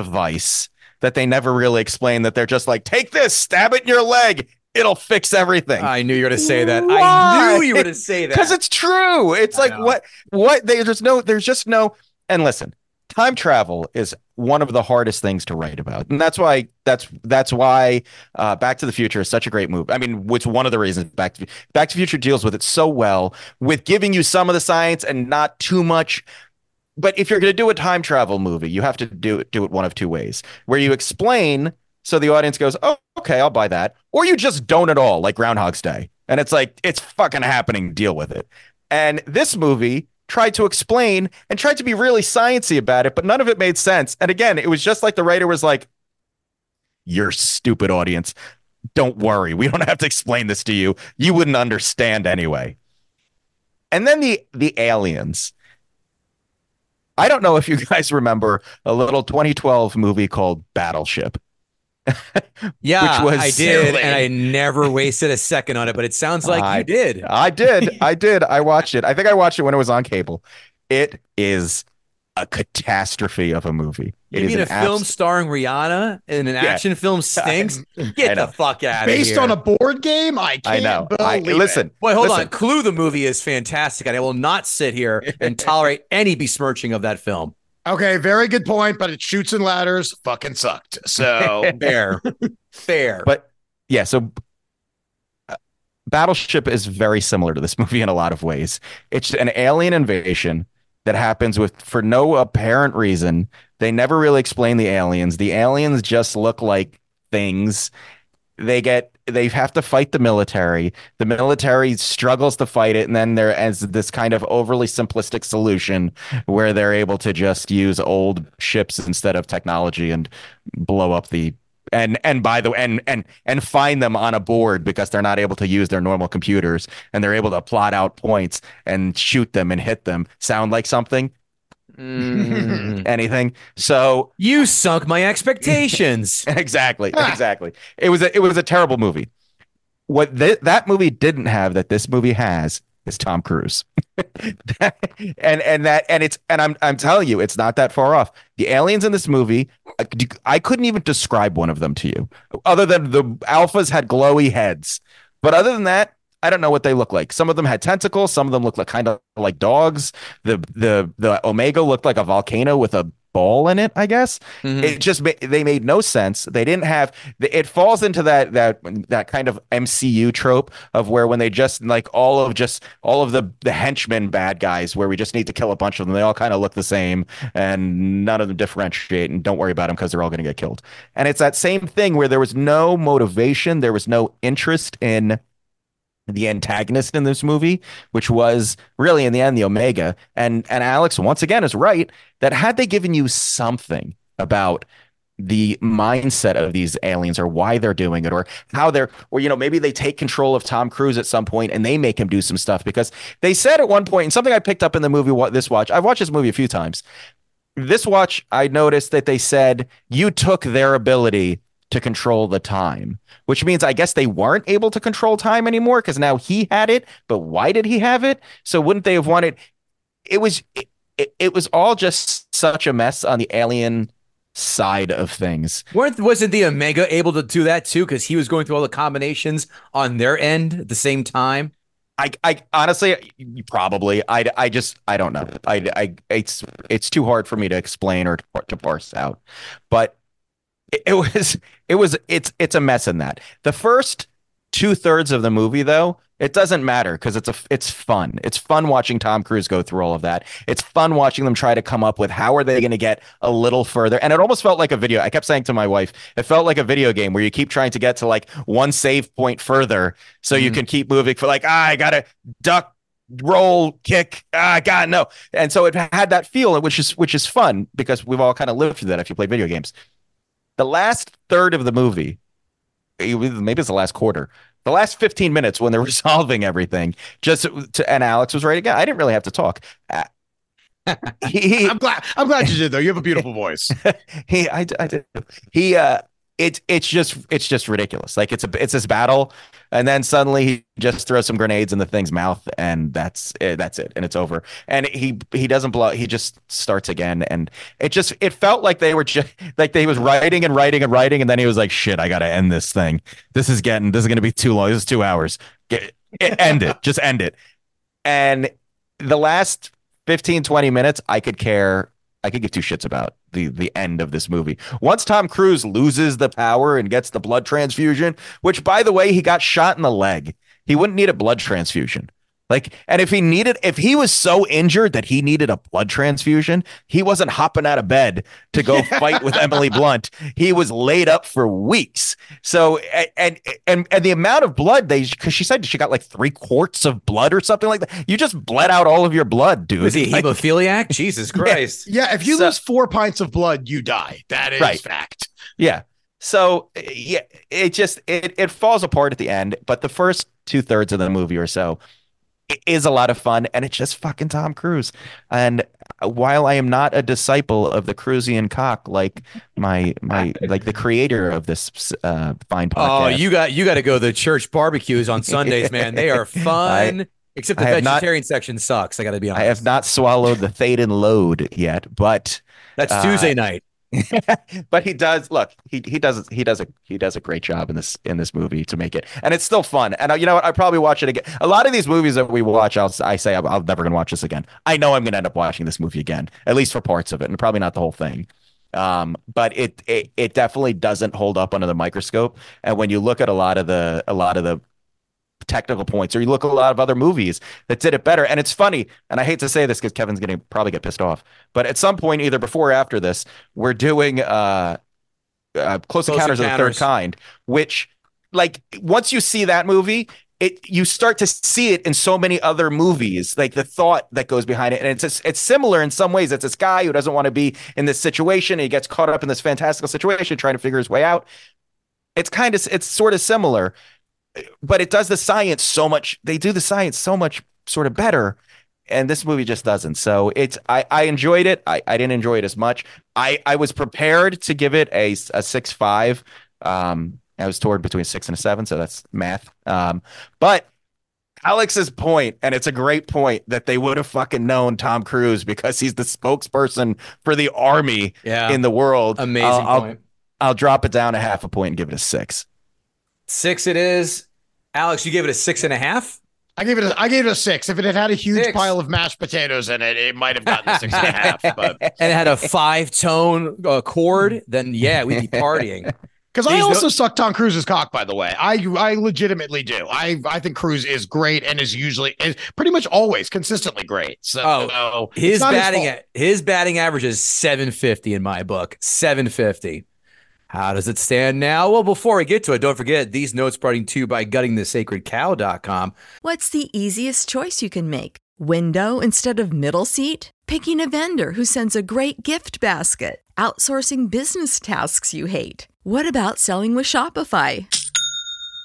device that they never really explain. That they're just like, take this, stab it in your leg, it'll fix everything. I knew you were going to say that. I knew you were going to say that. because it's true. It's I like know. what what they, there's no there's just no and listen, time travel is one of the hardest things to write about, and that's why that's that's why uh, Back to the Future is such a great movie. I mean, it's one of the reasons Back to Back to the Future deals with it so well with giving you some of the science and not too much. But if you're going to do a time travel movie, you have to do it do it one of two ways, where you explain so the audience goes, "Oh, okay, I'll buy that," or you just don't at all, like Groundhog's Day, and it's like it's fucking happening. Deal with it. And this movie tried to explain and tried to be really sciency about it, but none of it made sense. And again, it was just like the writer was like, "You're stupid, audience. Don't worry, we don't have to explain this to you. You wouldn't understand anyway." And then the the aliens. I don't know if you guys remember a little 2012 movie called Battleship. yeah, which was I did, silly. and I never wasted a second on it. But it sounds like I- you did. I did. I did. I watched it. I think I watched it when it was on cable. It is a catastrophe of a movie. It You is mean a film abs- starring Rihanna and an Yeah. action film stinks? Get the fuck out of Based here. on a board game, I can't I know. I, believe listen. Wait, hold listen. on. Clue the movie is fantastic, and I will not sit here and tolerate any besmirching of that film. Okay, very good point, but it Chutes and Ladders fucking sucked. So Fair. Fair. But yeah, so uh, Battleship is very similar to this movie in a lot of ways. It's an alien invasion that happens with for no apparent reason. They never really explain the aliens. The aliens just look like things. They get they have to fight the military. The military struggles to fight it, and then there is this kind of overly simplistic solution where they're able to just use old ships instead of technology and blow up the and and by the way and and and find them on a board because they're not able to use their normal computers and they're able to plot out points and shoot them and hit them sound like something Mm. anything. So you sunk my expectations. exactly, exactly. It was a, it was a terrible movie. What th- that movie didn't have that this movie has is Tom Cruise, and and that and it's and I'm I'm telling you, it's not that far off. The aliens in this movie, I, I couldn't even describe one of them to you, other than the alphas had glowy heads. But other than that, I don't know what they look like. Some of them had tentacles. Some of them looked like kind of like dogs. The the the Omega looked like a volcano with a ball in it. I guess Mhm. it just they made no sense. They didn't have. It falls into that that that kind of MCU trope of where when they just like all of just all of the the henchmen bad guys where we just need to kill a bunch of them. They all kind of look the same and none of them differentiate and don't worry about them because they're all going to get killed. And it's that same thing where there was no motivation. There was no interest in the antagonist in this movie, which was really in the end the Omega. And and Alex once again is right that had they given you something about the mindset of these aliens or why they're doing it or how they're or you know maybe they take control of Tom Cruise at some point and they make him do some stuff because they said at one point and something I picked up in the movie what this watch I've watched this movie a few times this watch I noticed that they said you took their ability to control the time which means I guess they weren't able to control time anymore because now he had it. But why did he have it? So wouldn't they have wanted? It was it, it, was all just such a mess on the alien side of things. Weren't wasn't the Omega able to do that too? Because he was going through all the combinations on their end at the same time. I, I honestly probably I, I just I don't know I, I it's it's too hard for me to explain or to, to parse out but it, was it was it's it's a mess in that. The first two thirds of the movie though it doesn't matter because it's a it's fun. It's fun watching Tom Cruise go through all of that. It's fun watching them try to come up with how are they going to get a little further. And it almost felt like a video I kept saying to my wife it felt like a video game where you keep trying to get to like one save point further so you can keep moving for like ah, I gotta duck roll kick. Ah god no. And so it had that feel which is which is fun because we've all kind of lived through that if you play video games the last third of the movie maybe it's the last quarter the last 15 minutes when they're resolving everything just to, and alex was right again i didn't really have to talk Uh, he, he- I'm glad. I'm glad you did though. You have a beautiful voice. he I, I did he uh it's it's just it's just ridiculous. Like it's a it's this battle and then suddenly he just throws some grenades in the thing's mouth and that's it, that's it and it's over. And he he doesn't blow he just starts again and it just it felt like they were just like they was writing and writing and writing and then he was like shit i gotta end this thing. This is getting this is gonna be too long. This is two hours. Get, end it. Just end it. And the last 15 20 minutes i could care i could give two shits about the the end of this movie. Once tom cruise loses the power and gets the blood transfusion which by the way he got shot in the leg he wouldn't need a blood transfusion like and if he needed if he was so injured that he needed a blood transfusion he wasn't hopping out of bed to go fight with emily blunt he was laid up for weeks so and and and the amount of blood they because she said she got like three quarts of blood or something like that you just bled out all of your blood dude Was he a Like- hemophiliac? Jesus Christ! Yeah, if you So- lose four pints of blood, you die. That is Right. fact. Yeah. So yeah, it just it it falls apart at the end, but the first two thirds of the movie or so i- is a lot of fun, and it's just fucking Tom Cruise. And while I am not a disciple of the Cruisian cock, like my my like the creator of this uh, fine podcast. Oh, you got you got to go to the church barbecues on Sundays, man. They are fun. except the I have not- vegetarian section sucks. I got to be honest. I have not swallowed the Thetan load yet, but That's uh, Tuesday night. but he does look he he does he does a he does a great job in this in this movie to make it and it's still fun. And uh, you know what? I probably watch it again a lot of these movies that we watch I'll I say I'm, I'm never gonna watch this again. I know I'm gonna end up watching this movie again at least for parts of it and probably not the whole thing. Um but it it, it definitely doesn't hold up under the microscope. And when you look at a lot of the a lot of the technical points or you look at a lot of other movies that did it better. And it's funny and i hate to say this because kevin's going to probably get pissed off but at some point either before or after this we're doing uh, uh close, Close encounters, of the third kind which like once you see that movie it you start to see it in so many other movies like the thought that goes behind it. And it's just, it's similar in some ways. It's this guy who doesn't want to be in this situation. And he gets caught up in this fantastical situation trying to figure his way out. It's kind of it's sort of similar but it does the science so much they do the science so much sort of better and this movie just doesn't. So it's I, I enjoyed it. I, I didn't enjoy it as much. I, I was prepared to give it a, a six five. Um, I was toward between six and a seven, so that's math. Um, but Alex's point, and it's a great point that they would have fucking known Tom Cruise because he's the spokesperson for the army Yeah. in the world. Amazing I'll, I'll- point. I'll drop it down a half a point and give it a six. Six it is. Alex, you gave it a six and a half? I gave it a I gave it a six. If it had had a huge Six. pile of mashed potatoes in it, it might have gotten a six and a half. But And it had a five tone uh, chord, then yeah, we'd be partying. because I These no- also suck Tom Cruise's cock, by the way. I I legitimately do. I I think Cruise is great and is usually is pretty much always consistently great. So Oh, His batting fault. his batting average is 750 in my book. 750. How does it stand now? Well, before we get to it, don't forget these notes brought to you by guttingthesacredcow.com. What's the easiest choice you can make? Window instead of middle seat? Picking a vendor who sends a great gift basket? Outsourcing business tasks you hate? What about selling with Shopify?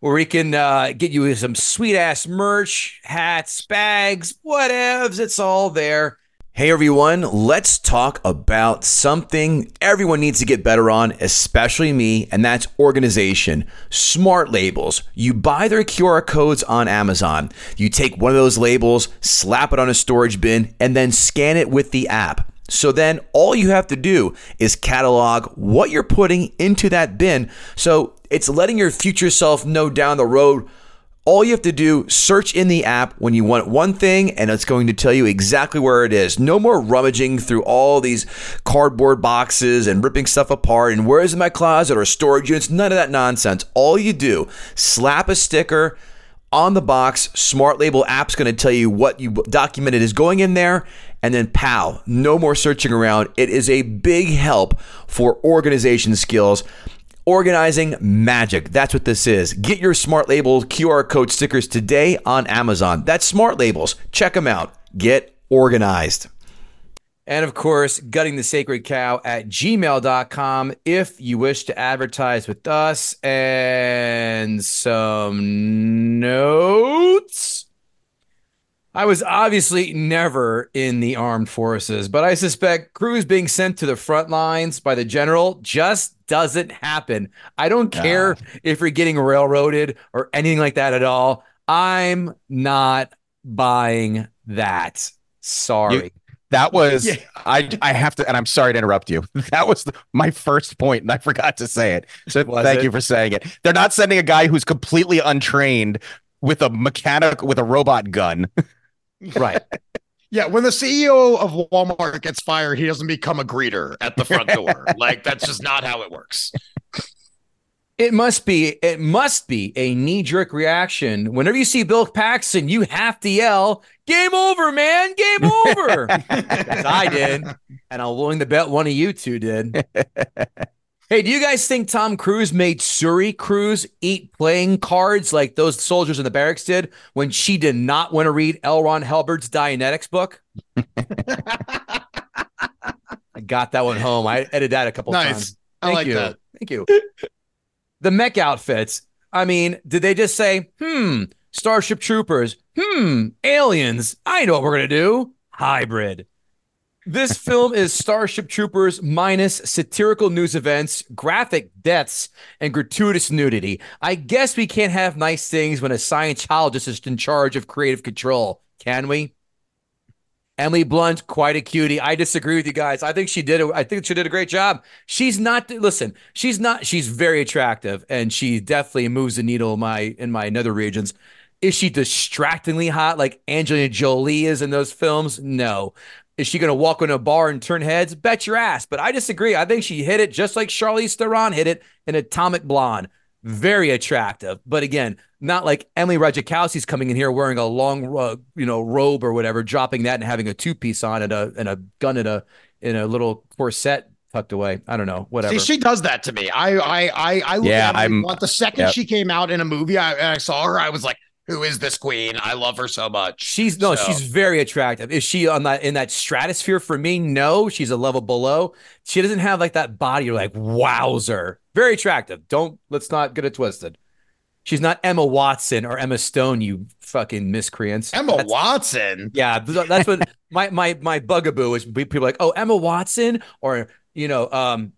Where we can uh, get you some sweet ass merch, hats, bags, whatevs. It's all there. Hey everyone, let's talk about something everyone needs to get better on, especially me, and that's organization. Smart labels. You buy their QR codes on Amazon. You take one of those labels, slap it on a storage bin, and then scan it with the app. So then all you have to do is catalog what you're putting into that bin. So it's letting your future self know down the road all you have to do, search in the app when you want one thing, and it's going to tell you exactly where it is. No more rummaging through all these cardboard boxes and ripping stuff apart and where is my closet or storage units. None of that nonsense. All you do, slap a sticker on the box. Smart Label app's going to tell you what you documented is going in there, and then pow, no more searching around. It is a big help for organization skills. Organizing magic. That's what this is. Get your Smart Label QR code stickers today on Amazon. That's Smart Labels. Check them out. Get organized. And of course, gutting the sacred cow at gmail.com if you wish to advertise with us and some notes. I was obviously never in the armed forces, but I suspect Cruise being sent to the front lines by the general just doesn't happen. I don't care if you're getting railroaded or anything like that at all. I'm not buying that. Sorry. That was Yeah. I I have to and I'm sorry to interrupt you. That was the, my first point and I forgot to say it. So Was thank it? you for saying it. They're not sending a guy who's completely untrained with a mechanic with a robot gun. right. Yeah, when the CEO of Walmart gets fired, he doesn't become a greeter at the front door. like that's just not how it works. It must be. It must be a knee jerk reaction. Whenever you see Bill Paxton, you have to yell, "Game over, man! Game over!" As I did, and I'm willing to bet one of you two did. hey, do you guys think Tom Cruise made Suri Cruise eat playing cards like those soldiers in the barracks did when she did not want to read L. Ron Hubbard's Dianetics book? I got that one home. I edited that a couple Nice. times. I Thank like you. that. Thank you. The mech outfits. I mean, did they just say, hmm, Starship Troopers, hmm, aliens? I know what we're going to do. Hybrid. This film is Starship Troopers minus satirical news events, graphic deaths, and gratuitous nudity. I guess we can't have nice things when a Scientologist is in charge of creative control, can we? Emily Blunt, quite a cutie. I disagree with you guys. I think she did. A, I think she did a great job. She's not. Listen, she's not. She's very attractive, and she definitely moves the needle in my in my nether regions. Is she distractingly hot like Angelina Jolie is in those films? No. Is she going to walk in a bar and turn heads? Bet your ass. But I disagree. I think she hit it just like Charlize Theron hit it in Atomic Blonde. Very attractive, but again, not like Emily Ratajkowski's coming in here wearing a long, uh, you know, robe or whatever, dropping that and having a two piece on and a and a gun in a in a little corset tucked away. I don't know, whatever. See, she does that to me. I, I, I, I look Yeah, at I'm- Blunt. The second yep. she came out in a movie, I, I saw her, I was like, "Who is this queen? I love her so much." She's no, So- she's very attractive. Is she on that in that stratosphere for me? No, she's a level below. She doesn't have like that body. You're like, wowzer, very attractive. Don't let's not get it twisted. She's not Emma Watson or Emma Stone. You fucking miscreants. Emma That's- Watson. Yeah, that's what my my my bugaboo is. People are like, oh, Emma Watson or you know, um,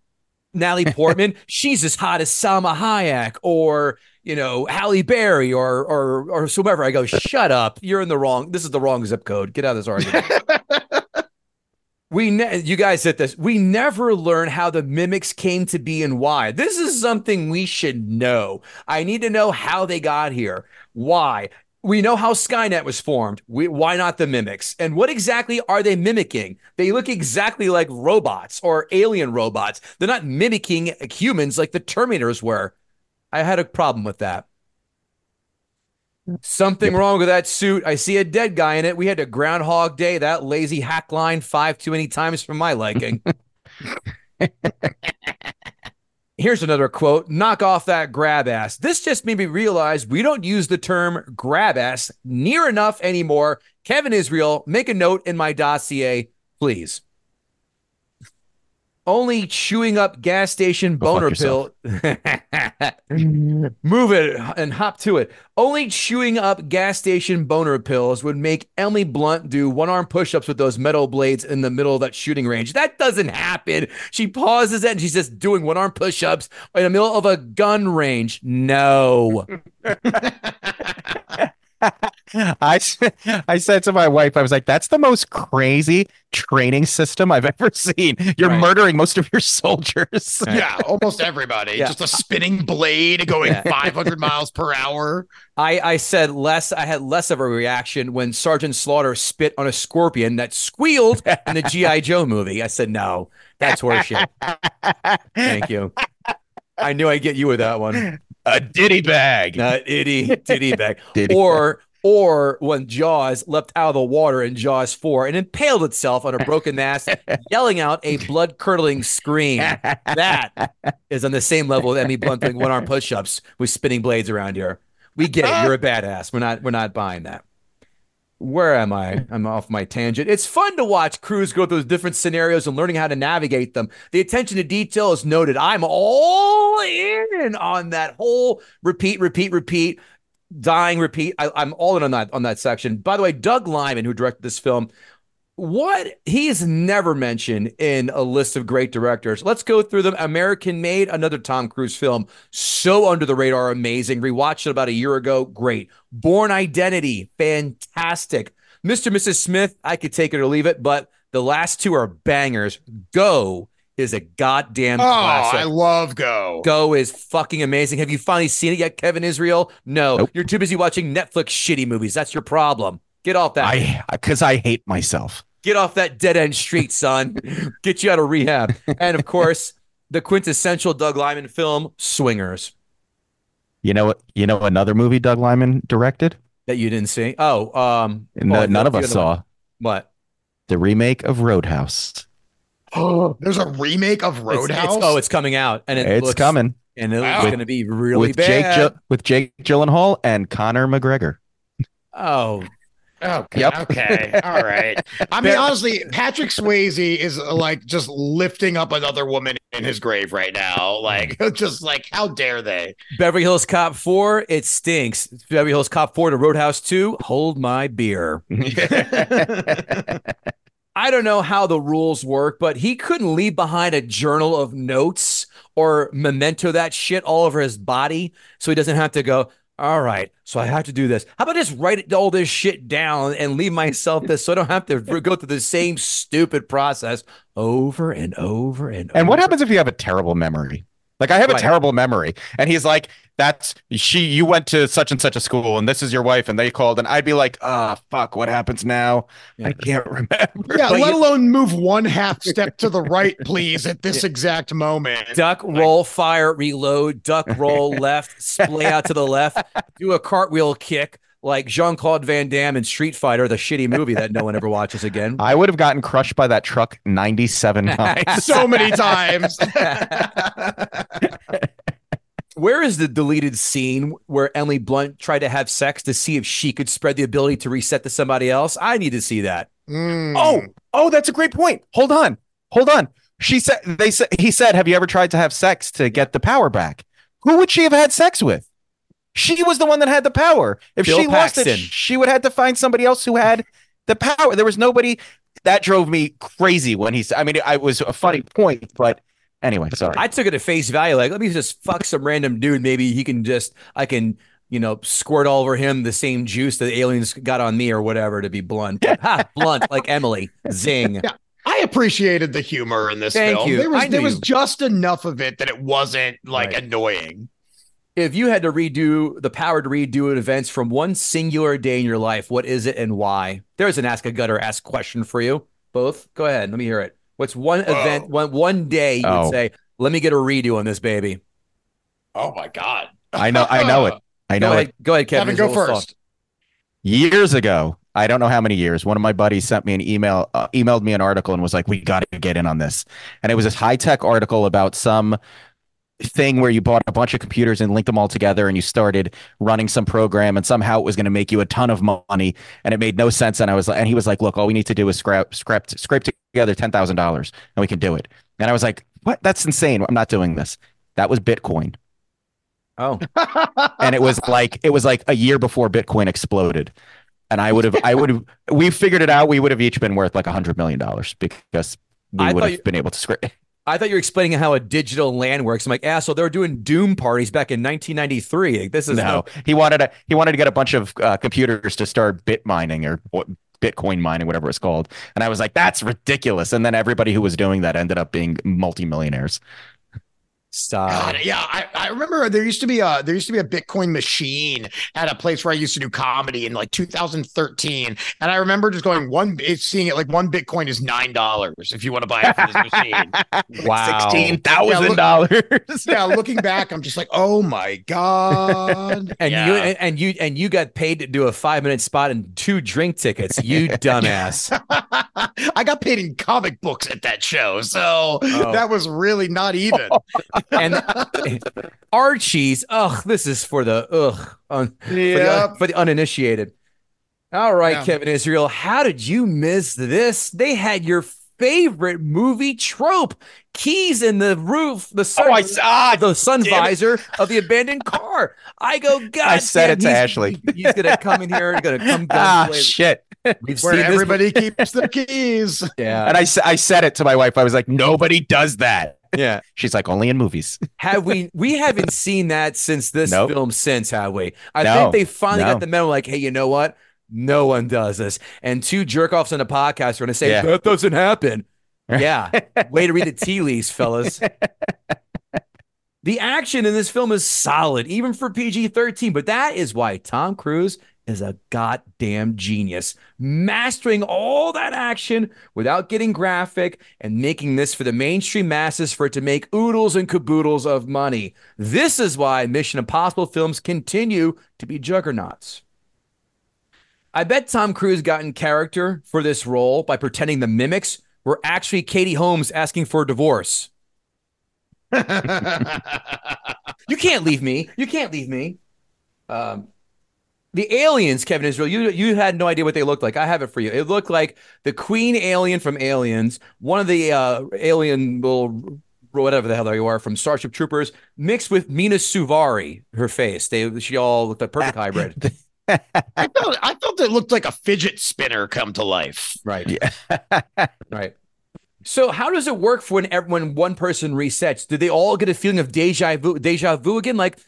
Natalie Portman. she's as hot as Salma Hayek or you know Halle Berry or or or whomever. I go, shut up. You're in the wrong. This is the wrong zip code. Get out of this argument. We ne- you guys hit this. We never learn how the mimics came to be and why. This is something we should know. I need to know how they got here. Why? We know how Skynet was formed. We, why not the mimics? And what exactly are they mimicking? They look exactly like robots or alien robots. They're not mimicking humans like the Terminators were. I had a problem with that. Hmm. Something wrong with that suit. I see a dead guy in it. We had a Groundhog Day. That lazy hack line five too many times for my liking. Here's another quote Knock off that grab ass. This just made me realize we don't use the term grab ass near enough anymore. Kevin Israel, make a note in my dossier, please. Only chewing up gas station Go boner yourself. pill. Move it and hop to it. Only chewing up gas station boner pills would make Emily Blunt do one arm push ups with those metal blades in the middle of that shooting range. That doesn't happen. She pauses it and she's just doing one arm push ups in the middle of a gun range. No. I, s- I said to my wife, I was like, that's the most crazy training system I've ever seen. You're Right. murdering most of your soldiers. Yeah, almost everybody. Yeah. Just a spinning blade going Yeah. 500 miles per hour. I, I said less. I had less of a reaction when Sergeant Slaughter spit on a scorpion that squealed in the GI Joe movie. I said, "No, that's horseshit." Thank you. I knew I'd get you with that one. A ditty bag. Not itty titty bag. Ditty or or when Jaws leapt out of the water in Jaws 4 and impaled itself on a broken mast, yelling out a blood curdling scream. That is on the same level with Emmy Blunt doing one arm push ups with spinning blades around here. We get it. You're a badass. We're not we're not buying that. Where am I? I'm off my tangent. It's fun to watch Cruise go through different scenarios and learning how to navigate them. The attention to detail is noted. I'm all in on that whole repeat, repeat, repeat, dying, repeat. I, I'm all in on that on that section. By the way, Doug Liman, who directed this film, what he is never mentioned in a list of great directors. Let's go through them. American Made, another Tom Cruise film, so under the radar, amazing. Rewatched it about a year ago, great. Bourne Identity, fantastic. Mr. and Mrs. Smith, I could take it or leave it, but the last two are bangers. Go is a goddamn Oh, classic. I love Go. Go is fucking amazing. Have you finally seen it yet, Kevin Israel? No, Nope. you're too busy watching Netflix shitty movies. That's your problem. Get off that. I because I hate myself. Get off that dead end street, son. Get you out of rehab. And of course, the quintessential Doug Liman film, Swingers. You know what? You know another movie Doug Liman directed? That you didn't see? Oh, um, And oh, none of us other one. saw What? the remake of Roadhouse. Oh, there's a remake of Roadhouse. It's, oh, it's coming out, and it It's looks, coming and it's Wow. going to be really with bad. Jake with Jake Gyllenhaal and Conor McGregor. oh, Okay. Yep. Okay. All right. I mean, honestly, Patrick Swayze is like just lifting up another woman in his grave right now. Like, just like, how dare they? Beverly Hills Cop Four, it stinks. Beverly Hills Cop Four to Roadhouse Two, hold my beer. I don't know how the rules work, but he couldn't leave behind a journal of notes or memento that shit all over his body so he doesn't have to go, all right, so I have to do this. How about just write all this shit down and leave myself this so I don't have to go through the same stupid process over and over and And over. what happens if you have a terrible memory? Like I have Right. a terrible memory, and he's like, "That's she. You went to such and such a school, and this is your wife." And they called, and I'd be like, "Ah, fuck, what happens now? I can't remember." Yeah, But let you- alone move one half step to the right, please, at this exact moment. Duck, roll, fire, reload, duck, roll, left, splay out to the left, do a cartwheel kick like Jean Claude Van Damme in Street Fighter, the shitty movie that no one ever watches again. I would have gotten crushed by that truck ninety-seven times. So many times. Where is the deleted scene where Emily Blunt tried to have sex to see if she could spread the ability to reset to somebody else? I need to see that. Mm. Oh, oh, that's a great point. Hold on, hold on. She said they said he said, "Have you ever tried to have sex to get the power back?" Who would she have had sex with? She was the one that had the power. If Bill she lost it, she would have to find somebody else who had the power. There was nobody that drove me crazy when he said. I mean, it was a funny point, but anyway, sorry. I took it at face value. Like, let me just fuck some random dude. Maybe he can just, I can, you know, squirt all over him the same juice that aliens got on me or whatever to be blunt. ha, blunt, like Emily. Zing. Yeah. I appreciated the humor in this Thank film. you. There was there was you- just enough of it that it wasn't like Right. annoying. If you had to redo the power to redo events from one singular day in your life, what is it and why? There's an ask a gutter ask question for you. Both. Go ahead. Let me hear it. What's one event, one one day you Oh. would say, let me get a redo on this baby? Oh my god. I know, I know it. I Go know it. ahead. Go ahead, Kevin. Kevin, go It's a little first. soft. years ago i don't know how many years one of my buddies sent me an email uh, emailed me an article and was like we got to get in on this and it was this high-tech article about some thing where you bought a bunch of computers and linked them all together and you started running some program and somehow it was going to make you a ton of money and it made no sense and i was like and he was like look all we need to do is scrap scrap scrape together $10000 and we can do it and i was like what that's insane i'm not doing this that was bitcoin Oh, and it was like it was like a year before Bitcoin exploded. And I would have, I would have, we figured it out. We would have each been worth like a hundred million dollars because we I would have you- been able to script. I thought you were explaining how a digital land works. I'm like, ah, so they were doing Doom parties back in 1993. Like, this is No, he wanted to, he wanted to get a bunch of uh, computers to start bit mining or what Bitcoin mining, whatever it's called. And I was like, that's ridiculous. And then everybody who was doing that ended up being multimillionaires. Stop. God, yeah, I, I remember there used to be a there used to be a Bitcoin machine at a place where I used to do comedy in like 2013, and I remember just going one seeing it like one Bitcoin is nine dollars if you want to buy it for this machine. Wow. $16,000. yeah, looking back, I'm just like, oh my god. And Yeah. you and, and you and you got paid to do a five minute spot and two drink tickets. You dumbass. I got paid in comic books at that show, so Oh. that was really not even. And Archie's. Ugh, this is for the ugh un, for, the, for the uninitiated. All right, Yeah. Kevin Israel, how did you miss this? They had your favorite movie trope: keys in the roof, the sun, Oh, I saw the sun it. visor of the abandoned car. I go, God, I said damn, it to Ashley. He's gonna come in here. He's gonna come. ah, shit. We've Where seen this- everybody keeps their keys. Yeah, And I, I said it to my wife. I was like, nobody does that. Yeah. She's like, only in movies. Have we? We haven't seen that since this Nope. film. Since have we? I No, think they finally no. got the memo. Like, hey, you know what? No one does this. And two jerk offs on a podcast are going to say Yeah. that doesn't happen. Yeah, way to read the tea leaves, fellas. The action in this film is solid, even for PG 13, but that is why Tom Cruise is a goddamn genius, mastering all that action without getting graphic and making this for the mainstream masses for it to make oodles and caboodles of money. This is why Mission Impossible films continue to be juggernauts. I bet Tom Cruise got in character for this role by pretending the mimics were actually Katie Holmes asking for a divorce. You can't leave me. You can't leave me. Um, the aliens, Kevin Israel, you you had no idea what they looked like. I have it for you. It looked like the queen alien from Aliens, one of the uh, alien little whatever the hell they are from Starship Troopers, mixed with Mena Suvari. Her face, they she all looked like perfect hybrid. I felt I felt it looked like a fidget spinner come to life. Right. Yeah. right. So how does it work for when ev- when one person resets? Do they all get a feeling of deja vu, deja vu again? Like,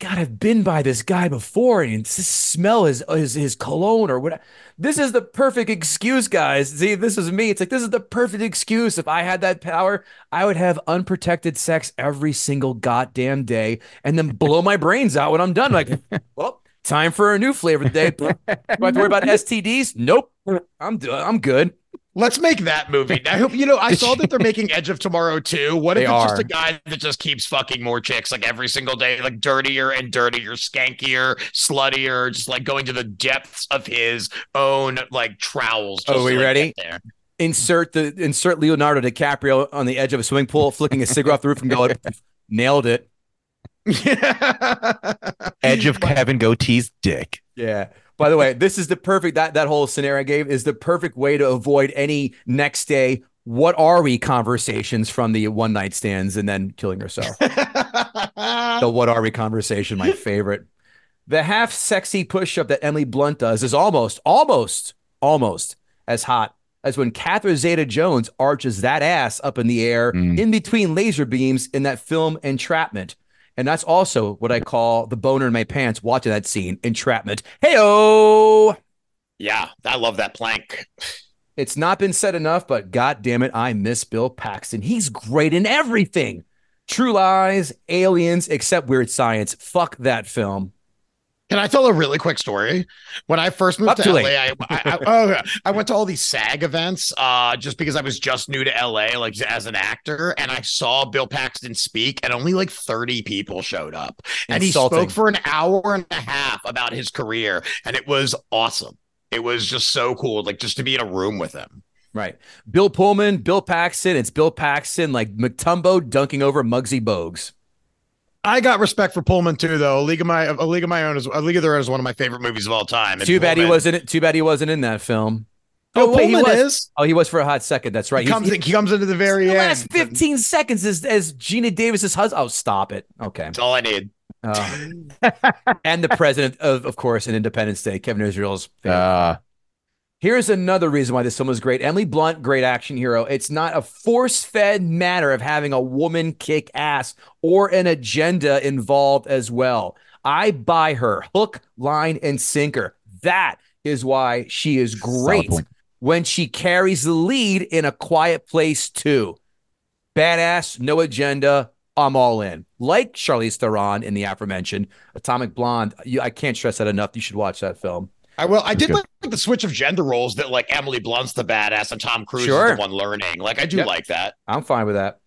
God, I've been by this guy before, and this smell his his his cologne or what? This is the perfect excuse, guys. See, this is me. It's like this is the perfect excuse. If I had that power, I would have unprotected sex every single goddamn day, and then blow my brains out when I'm done. Like, well, time for a new flavor today. Do I have to worry about STDs? Nope. I'm I'm good. Let's make that movie. I hope you know. I saw that they're making Edge of Tomorrow too. What if They it's just a guy that just keeps fucking more chicks like every single day, like dirtier and dirtier, skankier, sluttier, just like going to the depths of his own like trowels. just Oh, we to, like, ready? there. insert the insert Leonardo DiCaprio on the edge of a swimming pool, flicking a cigarette off the roof and going, nailed it. Edge of Kevin Gootee's dick. Yeah. By the way, this is the perfect that that whole scenario I gave is the perfect way to avoid any next day. What are we conversations from the one night stands and then killing yourself? the what are we conversation, my favorite. The half sexy push up that Emily Blunt does is almost, almost, almost as hot as when Catherine Zeta Jones arches that ass up in the air Mm. in between laser beams in that film Entrapment. And that's also what I call the boner in my pants watching that scene, Entrapment. Hey, oh. yeah, I love that plank. It's not been said enough, but god damn it, I miss Bill Paxton. He's great in everything. True Lies, Aliens, except Weird Science. Fuck that film. Can I tell a really quick story? When I first moved Up to LA. I, I, I, oh. I went to all these SAG events uh, just because I was just new to LA, like as an actor, and I saw Bill Paxton speak, and only like 30 people showed up. And he spoke for an hour and a half about his career, and it was awesome. It was just so cool, like just to be in a room with him. Right. Bill Pullman, Bill Paxton. It's Bill Paxton like Mutombo dunking over Muggsy Bogues. I got respect for Pullman too, though. A League of My A League of My Own is A League of Their Own is one of my favorite movies of all time. And Too bad he wasn't. Too bad he wasn't in that film. Oh, wait, he was. is. Oh, he was for a hot second. That's right. He comes, He's- he comes into the very the end. last 15 seconds is as Geena Davis's husband. Oh, stop it. Okay. That's all I need. Uh, and the president of, of course, in Independence Day, Kevin Israel's favorite. Uh, Here's another reason why this film was great. Emily Blunt, great action hero. It's not a force fed matter of having a woman kick ass or an agenda involved as well. I buy her hook, line, and sinker. That is why she is great when she carries the lead in A Quiet Place too. Badass, no agenda. I'm all in. Like Charlize Theron in the aforementioned Atomic Blonde. You, I can't stress that enough. You should watch that film. I will. I did good. like the switch of gender roles that like Emily Blunt's the badass and Tom Cruise Sure. is the one learning. Like I do Yep. like that. I'm fine with that.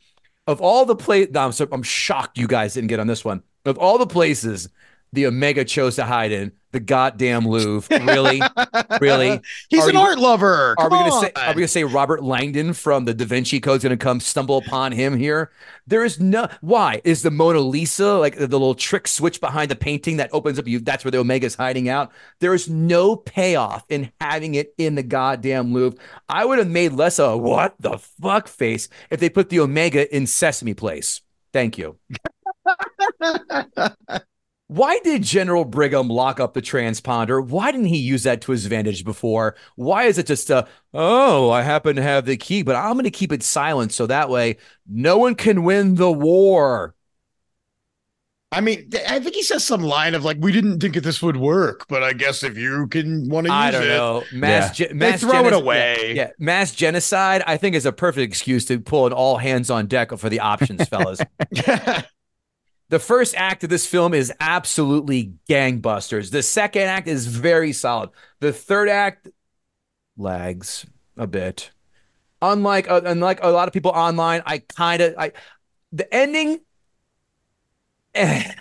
Of all the places, no, I'm, so, I'm shocked you guys didn't get on this one. Of all the places the Omega chose to hide in, the goddamn Louvre. Really, really. He's Are an you- art lover. Are Come we gonna say? Are we gonna say Robert Langdon from the Da Vinci Code's gonna come stumble upon him here? There is no. Why is the Mona Lisa like the little trick switch behind the painting that opens up? You. That's where the Omega's hiding out. There is no payoff in having it in the goddamn Louvre. I would have made less of a what the fuck face if they put the Omega in Sesame Place. Thank you. Why did General Brigham lock up the transponder? Why didn't he use that to his advantage before? Why is it just a, oh, I happen to have the key, but I'm going to keep it silent so that way no one can win the war? I mean, I think he says some line of like, "We didn't think that this would work, but I guess if you can want to use I don't it, know. Mass, ge- mass throw it away. Yeah, yeah, mass genocide, I think, is a perfect excuse to pull an all hands on deck for the options, fellas. The first act of this film is absolutely gangbusters. The second act is very solid. The third act lags a bit. Unlike uh, unlike a lot of people online, I kind of I the ending eh.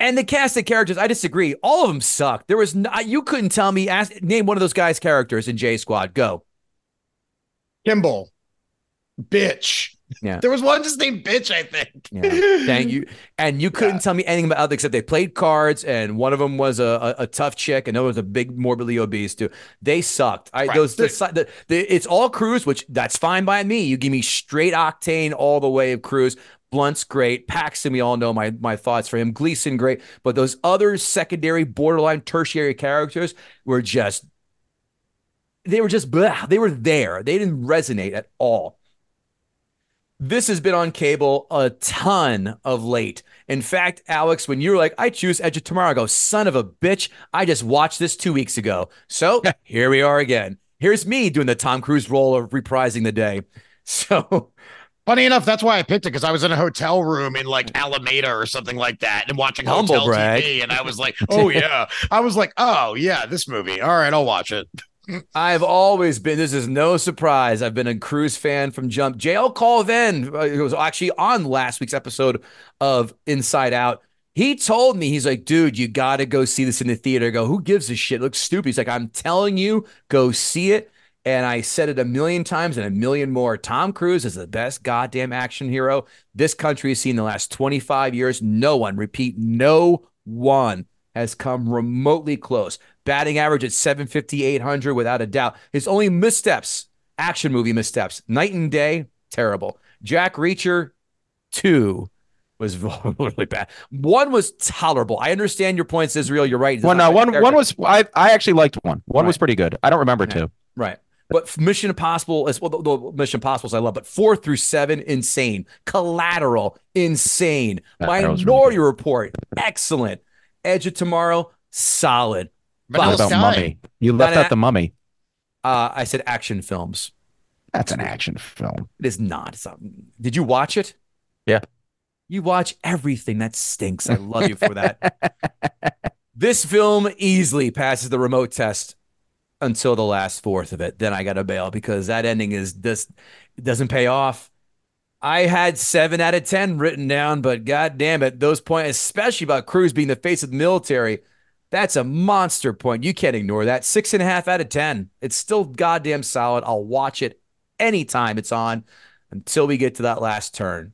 and the cast of characters. I disagree. All of them suck. There was no, you couldn't tell me. Ask name one of those guys' characters in J Squad. Go. Kimball, bitch. Yeah. There was one just named bitch, I think. Yeah. Thank you. And you couldn't tell me anything about it except they played cards, and one of them was a, a, a tough chick, and another was a big, morbidly obese too. They sucked. I Right. those the, the, the, it's all Cruise, which that's fine by me. You give me straight octane all the way of Cruise. Blunt's great. Paxton, we all know my my thoughts for him. Gleeson, great. But those other secondary, borderline, tertiary characters were just they were just blah. They were there. They didn't resonate at all. This has been on cable a ton of late. In fact, Alex, when you're like, I choose Edge of Tomorrow, I go, son of a bitch, I just watched this two weeks ago. So here we are again. Here's me doing the Tom Cruise role of reprising the day. So Funny enough, that's why I picked it because I was in a hotel room in like Alameda or something like that and watching Humble hotel brag. TV. And I was like, oh, yeah. I was like, oh, yeah, this movie. All right, I'll watch it. I've always been, this is no surprise. I've been a Cruise fan from Jump. JL Colvin uh, it was actually on last week's episode of Inside Out. He told me, he's like, dude, you got to go see this in the theater. I go, who gives a shit? It looks stupid. He's like, I'm telling you, go see it. And I said it a million times and a million more. Tom Cruise is the best goddamn action hero this country has seen in the last 25 years. No one, repeat, no one has come remotely close. Batting average at 750, 800 without a doubt. His only missteps, action movie missteps, Knight and Day, terrible. Jack Reacher, two was really bad. One was tolerable. I understand your points, Israel. You're right. It's One, no, one, character. one was I, I actually liked one. One was pretty good. I don't remember two. Right. But Mission Impossible is well, the, the Mission Impossibles I love, but four through seven, insane. Collateral, insane. That- that really Minority Report, excellent. Edge of Tomorrow, solid. What about. Mummy? You left Not out the Mummy. Uh, I said action films. That's an action film. It is not. It's not- Did you watch it? Yeah. You watch everything. That stinks. I love you for that. this film easily passes the remote test until the last fourth of it. Then I got to bail because that ending is just doesn't pay off. I had seven out of ten written down, but god damn it, those points, especially about Cruise being the face of the military, that's a monster point. You can't ignore that. Six and a half out of ten. It's still goddamn solid. I'll watch it anytime it's on until we get to that last turn.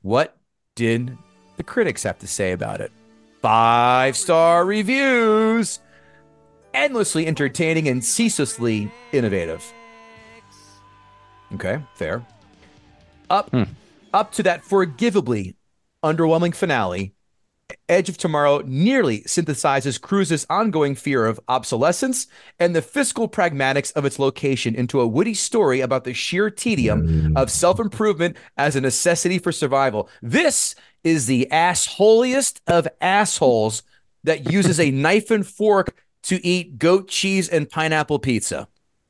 What did the critics have to say about it? Five star reviews. Endlessly entertaining and ceaselessly innovative. Okay, fair. Up hmm. up to that forgivably underwhelming finale, Edge of Tomorrow nearly synthesizes Cruise's ongoing fear of obsolescence and the fiscal pragmatics of its location into a witty story about the sheer tedium hmm. of self improvement as a necessity for survival. This is the assholiest of assholes that uses a knife and fork to eat goat cheese and pineapple pizza.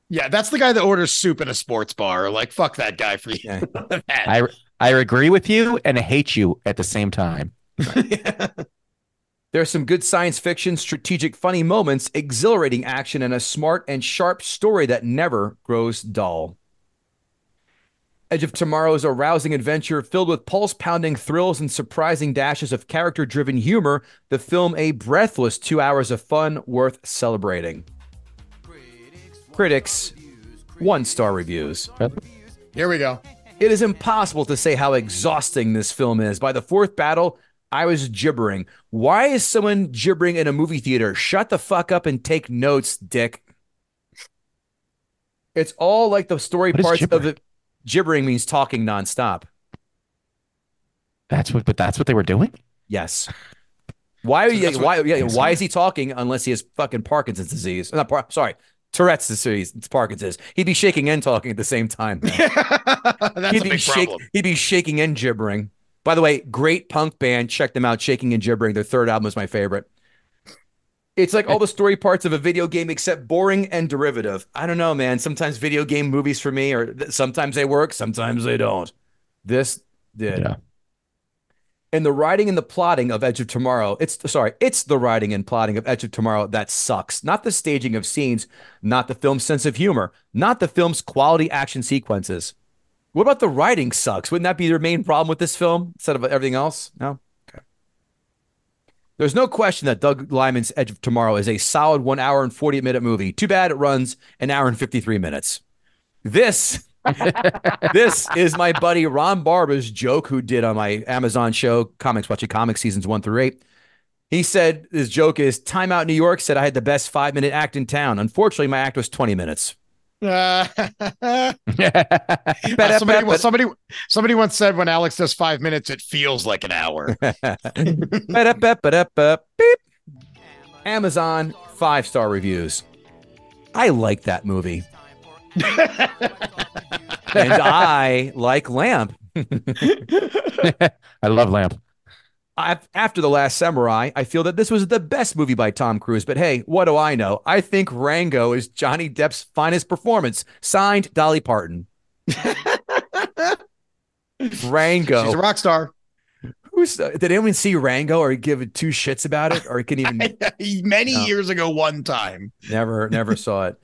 Yeah, that's the guy that orders soup in a sports bar. Like, fuck that guy for you. I I agree with you and hate you at the same time. There's some good science fiction, strategic, funny moments, exhilarating action, and a smart and sharp story that never grows dull. Edge of Tomorrow is a rousing adventure filled with pulse pounding thrills and surprising dashes of character driven humor. The film, a breathless two hours of fun worth celebrating. Critics, one star reviews. Here we go. It is impossible to say how exhausting this film is. By the fourth battle, I was gibbering. Why is someone gibbering in a movie theater? Shut the fuck up and take notes, dick. It's all like the story What is parts of gibbering? it. Gibbering means talking nonstop. That's what but that's what they were doing? Yes. Why are So you? that's what- Why? Yeah, why is he talking unless he has fucking Parkinson's disease? Not par- sorry, Tourette's disease. It's Parkinson's. He'd be shaking and talking at the same time. that's he'd a be big shake- problem. He'd be shaking and gibbering. By the way, great punk band. Check them out. Shaking and gibbering. Their third album is my favorite. It's like all the story parts of a video game, except boring and derivative. I don't know, man. Sometimes video game movies for me, or th- sometimes they work, sometimes they don't. This did. Yeah. And the writing and the plotting of Edge of Tomorrow, it's sorry, it's the writing and plotting of Edge of Tomorrow that sucks. Not the staging of scenes, not the film's sense of humor, not the film's quality action sequences. What about the writing sucks? Wouldn't that be your main problem with this film instead of everything else? No? Okay. There's no question that Doug Liman's Edge of Tomorrow is a solid one hour and 40 minute movie. Too bad it runs an hour and 53 minutes. This this is my buddy Ron Barber's joke, who did on my Amazon show, Comics Watching Comics seasons one through eight. He said his joke is Time Out New York said I had the best five minute act in town. Unfortunately, my act was 20 minutes. Uh, somebody, somebody, somebody once said when Alex does five minutes, it feels like an hour. Amazon five star reviews. I like that movie. and I like Lamp. I love Lamp. After The Last Samurai, I feel that this was the best movie by Tom Cruise. But hey, what do I know? I think Rango is Johnny Depp's finest performance. Signed, Dolly Parton. Rango. She's a rock star. Who's uh, did anyone see Rango or give two shits about it or can even many No. years ago one time. never never saw it.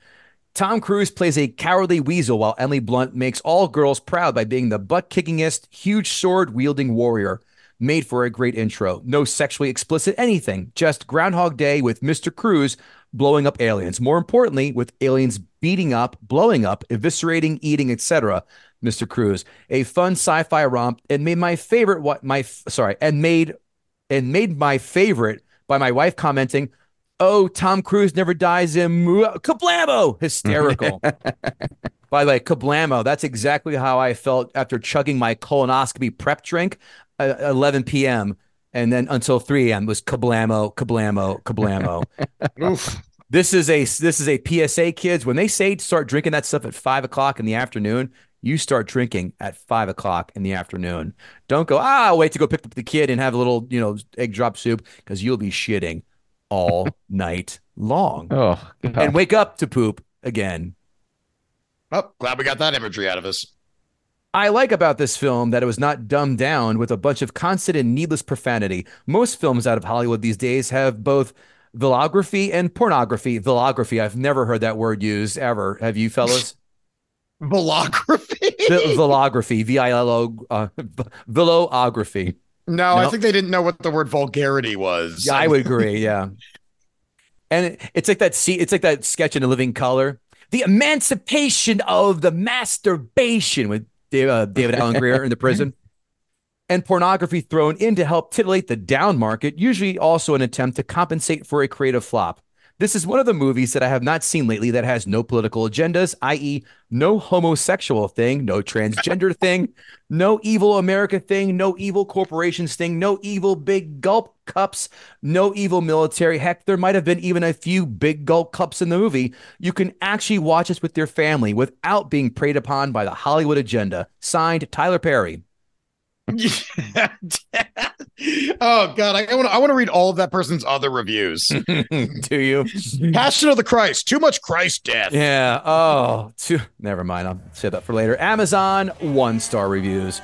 Tom Cruise plays a cowardly weasel while Emily Blunt makes all girls proud by being the butt kickingest, huge sword wielding warrior. Made for a great intro. No sexually explicit anything, just Groundhog Day with Mr. Cruise blowing up aliens. More importantly, with aliens beating up, blowing up, eviscerating, eating, etc. Mr. Cruise, a fun sci-fi romp, and made my favorite. What my sorry, and made and made my favorite by my wife commenting, "Oh, Tom Cruise never dies in Kablamo!" Hysterical. By the way, Kablamo, that's exactly how I felt after chugging my colonoscopy prep drink 11 p.m. And then until 3 a.m. was Kablamo, Kablamo, Kablamo. Oof. this is a this is a PSA, kids. When they say start drinking that stuff at five o'clock in the afternoon, you start drinking at five o'clock in the afternoon. Don't go, ah, I'll wait to go pick up the kid and have a little, you know, egg drop soup because you'll be shitting all night long Oh, God. and wake up to poop again. Oh, glad we got that imagery out of us. I like about this film that it was not dumbed down with a bunch of constant and needless profanity. Most films out of Hollywood these days have both vlogography and pornography. Vlogography, I've never heard that word used ever. Have you, fellas? Velography. V- V I L O, uh, v- vlogography. no, I think they didn't know what the word vulgarity was. Yeah, I would agree. Yeah, and it- it's like that. See, it's like that sketch in A Living Color, the emancipation of the masturbation with David, uh, David Alan Grier in the prison, and pornography thrown in to help titillate the down market. Usually, also an attempt to compensate for a creative flop. This is one of the movies that I have not seen lately that has no political agendas, i.e., no homosexual thing, no transgender thing, no evil America thing, no evil corporations thing, no evil big gulp cups, no evil military. Heck, there might have been even a few big gulp cups in the movie. You can actually watch this with your family without being preyed upon by the Hollywood agenda. Signed, Tyler Perry. oh God, I want to. I want to read all of that person's other reviews. Do you? Passion of the Christ. Too much Christ death. Yeah. Oh, two. Never mind. I'll save that for later. Amazon one star reviews.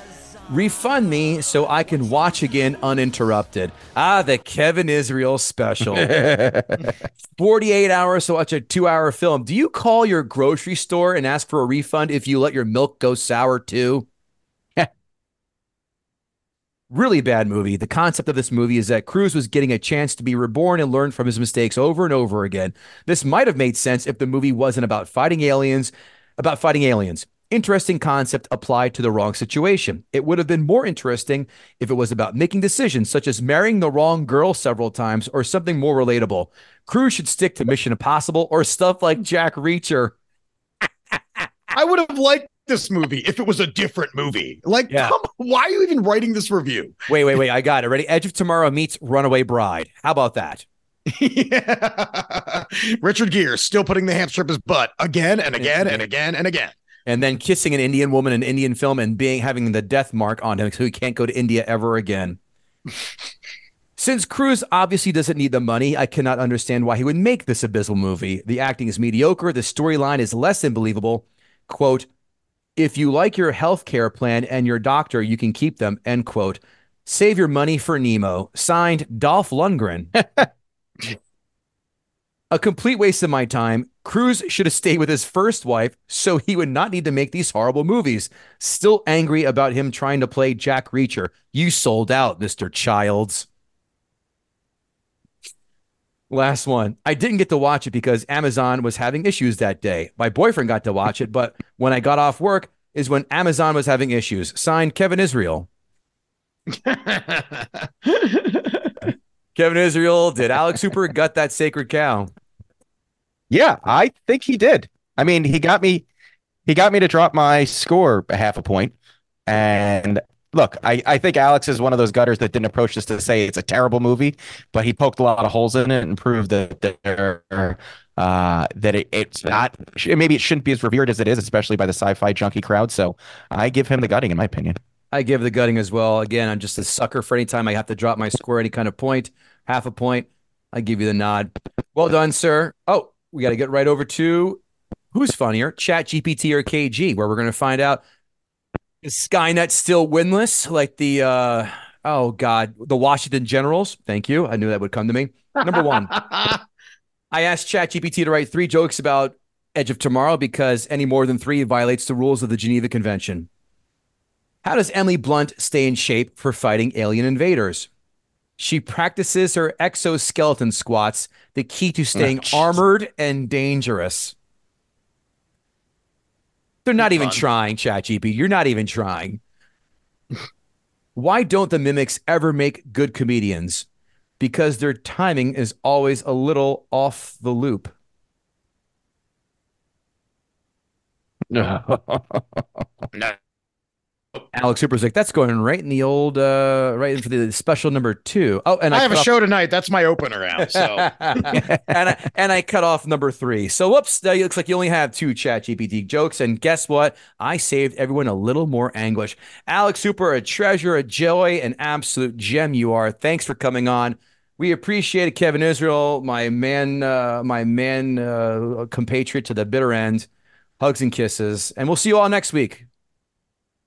Refund me so I can watch again uninterrupted. Ah, the Kevin Israel special. 48 hours to watch a two hour film. Do you call your grocery store and ask for a refund if you let your milk go sour too? Really bad movie. The concept of this movie is that Cruise was getting a chance to be reborn and learn from his mistakes over and over again. This might have made sense if the movie wasn't about fighting aliens, about fighting aliens. Interesting concept applied to the wrong situation. It would have been more interesting if it was about making decisions such as marrying the wrong girl several times or something more relatable. Cruise should stick to Mission Impossible or stuff like Jack Reacher. I would have liked this movie if it was a different movie. Like, Yeah. come, why are you even writing this review? Wait, wait, wait. I got it. Ready? Edge of Tomorrow meets Runaway Bride. How about that? Yeah. Richard Gere still putting the hamster up his butt again and again and again and again. and then kissing an Indian woman in an Indian film and being having the death mark on him so he can't go to India ever again. Since Cruise obviously doesn't need the money, I cannot understand why he would make this abysmal movie. The acting is mediocre, the storyline is less than believable. Quote, if you like your health care plan and your doctor, you can keep them, end quote. Save your money for Nemo. Signed Dolph Lundgren. A complete waste of my time. Cruise should have stayed with his first wife so he would not need to make these horrible movies. Still angry about him trying to play Jack Reacher. You sold out, Mr. Childs. Last one. I didn't get to watch it because Amazon was having issues that day. My boyfriend got to watch it, but when I got off work is when Amazon was having issues. Signed Kevin Israel. Kevin Israel, did Alex Hooper gut that sacred cow? Yeah, I think he did. I mean, he got me he got me to drop my score a half a. And look, I, I think Alex is one of those gutters that didn't approach this to say it's a terrible movie, but he poked a lot of holes in it and proved that there uh, that it, it's not maybe it shouldn't be as revered as it is, especially by the sci-fi junkie crowd. So I give him the gutting, in my opinion. I give the gutting as well. Again, I'm just a sucker for any time I have to drop my score any kind of point, half a point. I give you the nod. Well done, sir. Oh, we got to get right over to who's funnier, Chat GPT or KG, where we're going to find out is Skynet still winless, like the uh, oh god, the Washington Generals. Thank you. I knew that would come to me. Number one, I asked Chat GPT to write three jokes about Edge of Tomorrow because any more than three violates the rules of the Geneva Convention. How does Emily Blunt stay in shape for fighting alien invaders? She practices her exoskeleton squats, the key to staying Oh, armored and dangerous. They're not even Fun. trying, ChatGPT. You're not even trying. Why don't the mimics ever make good comedians? Because their timing is always a little off the loop. Alex Hooper's like, that's going right in the old, uh, right in for the special number two. Oh, and I, I have a off- show tonight. That's my opener now. So and I, and I cut off number three. So whoops, it looks like you only have two Chat GPT jokes. And guess what? I saved everyone a little more anguish. Alex Hooper, a treasure, a joy, an absolute gem you are. Thanks for coming on. We appreciate it, Kevin Israel, my man, uh, my man, uh, compatriot to the bitter end. Hugs and kisses, and we'll see you all next week.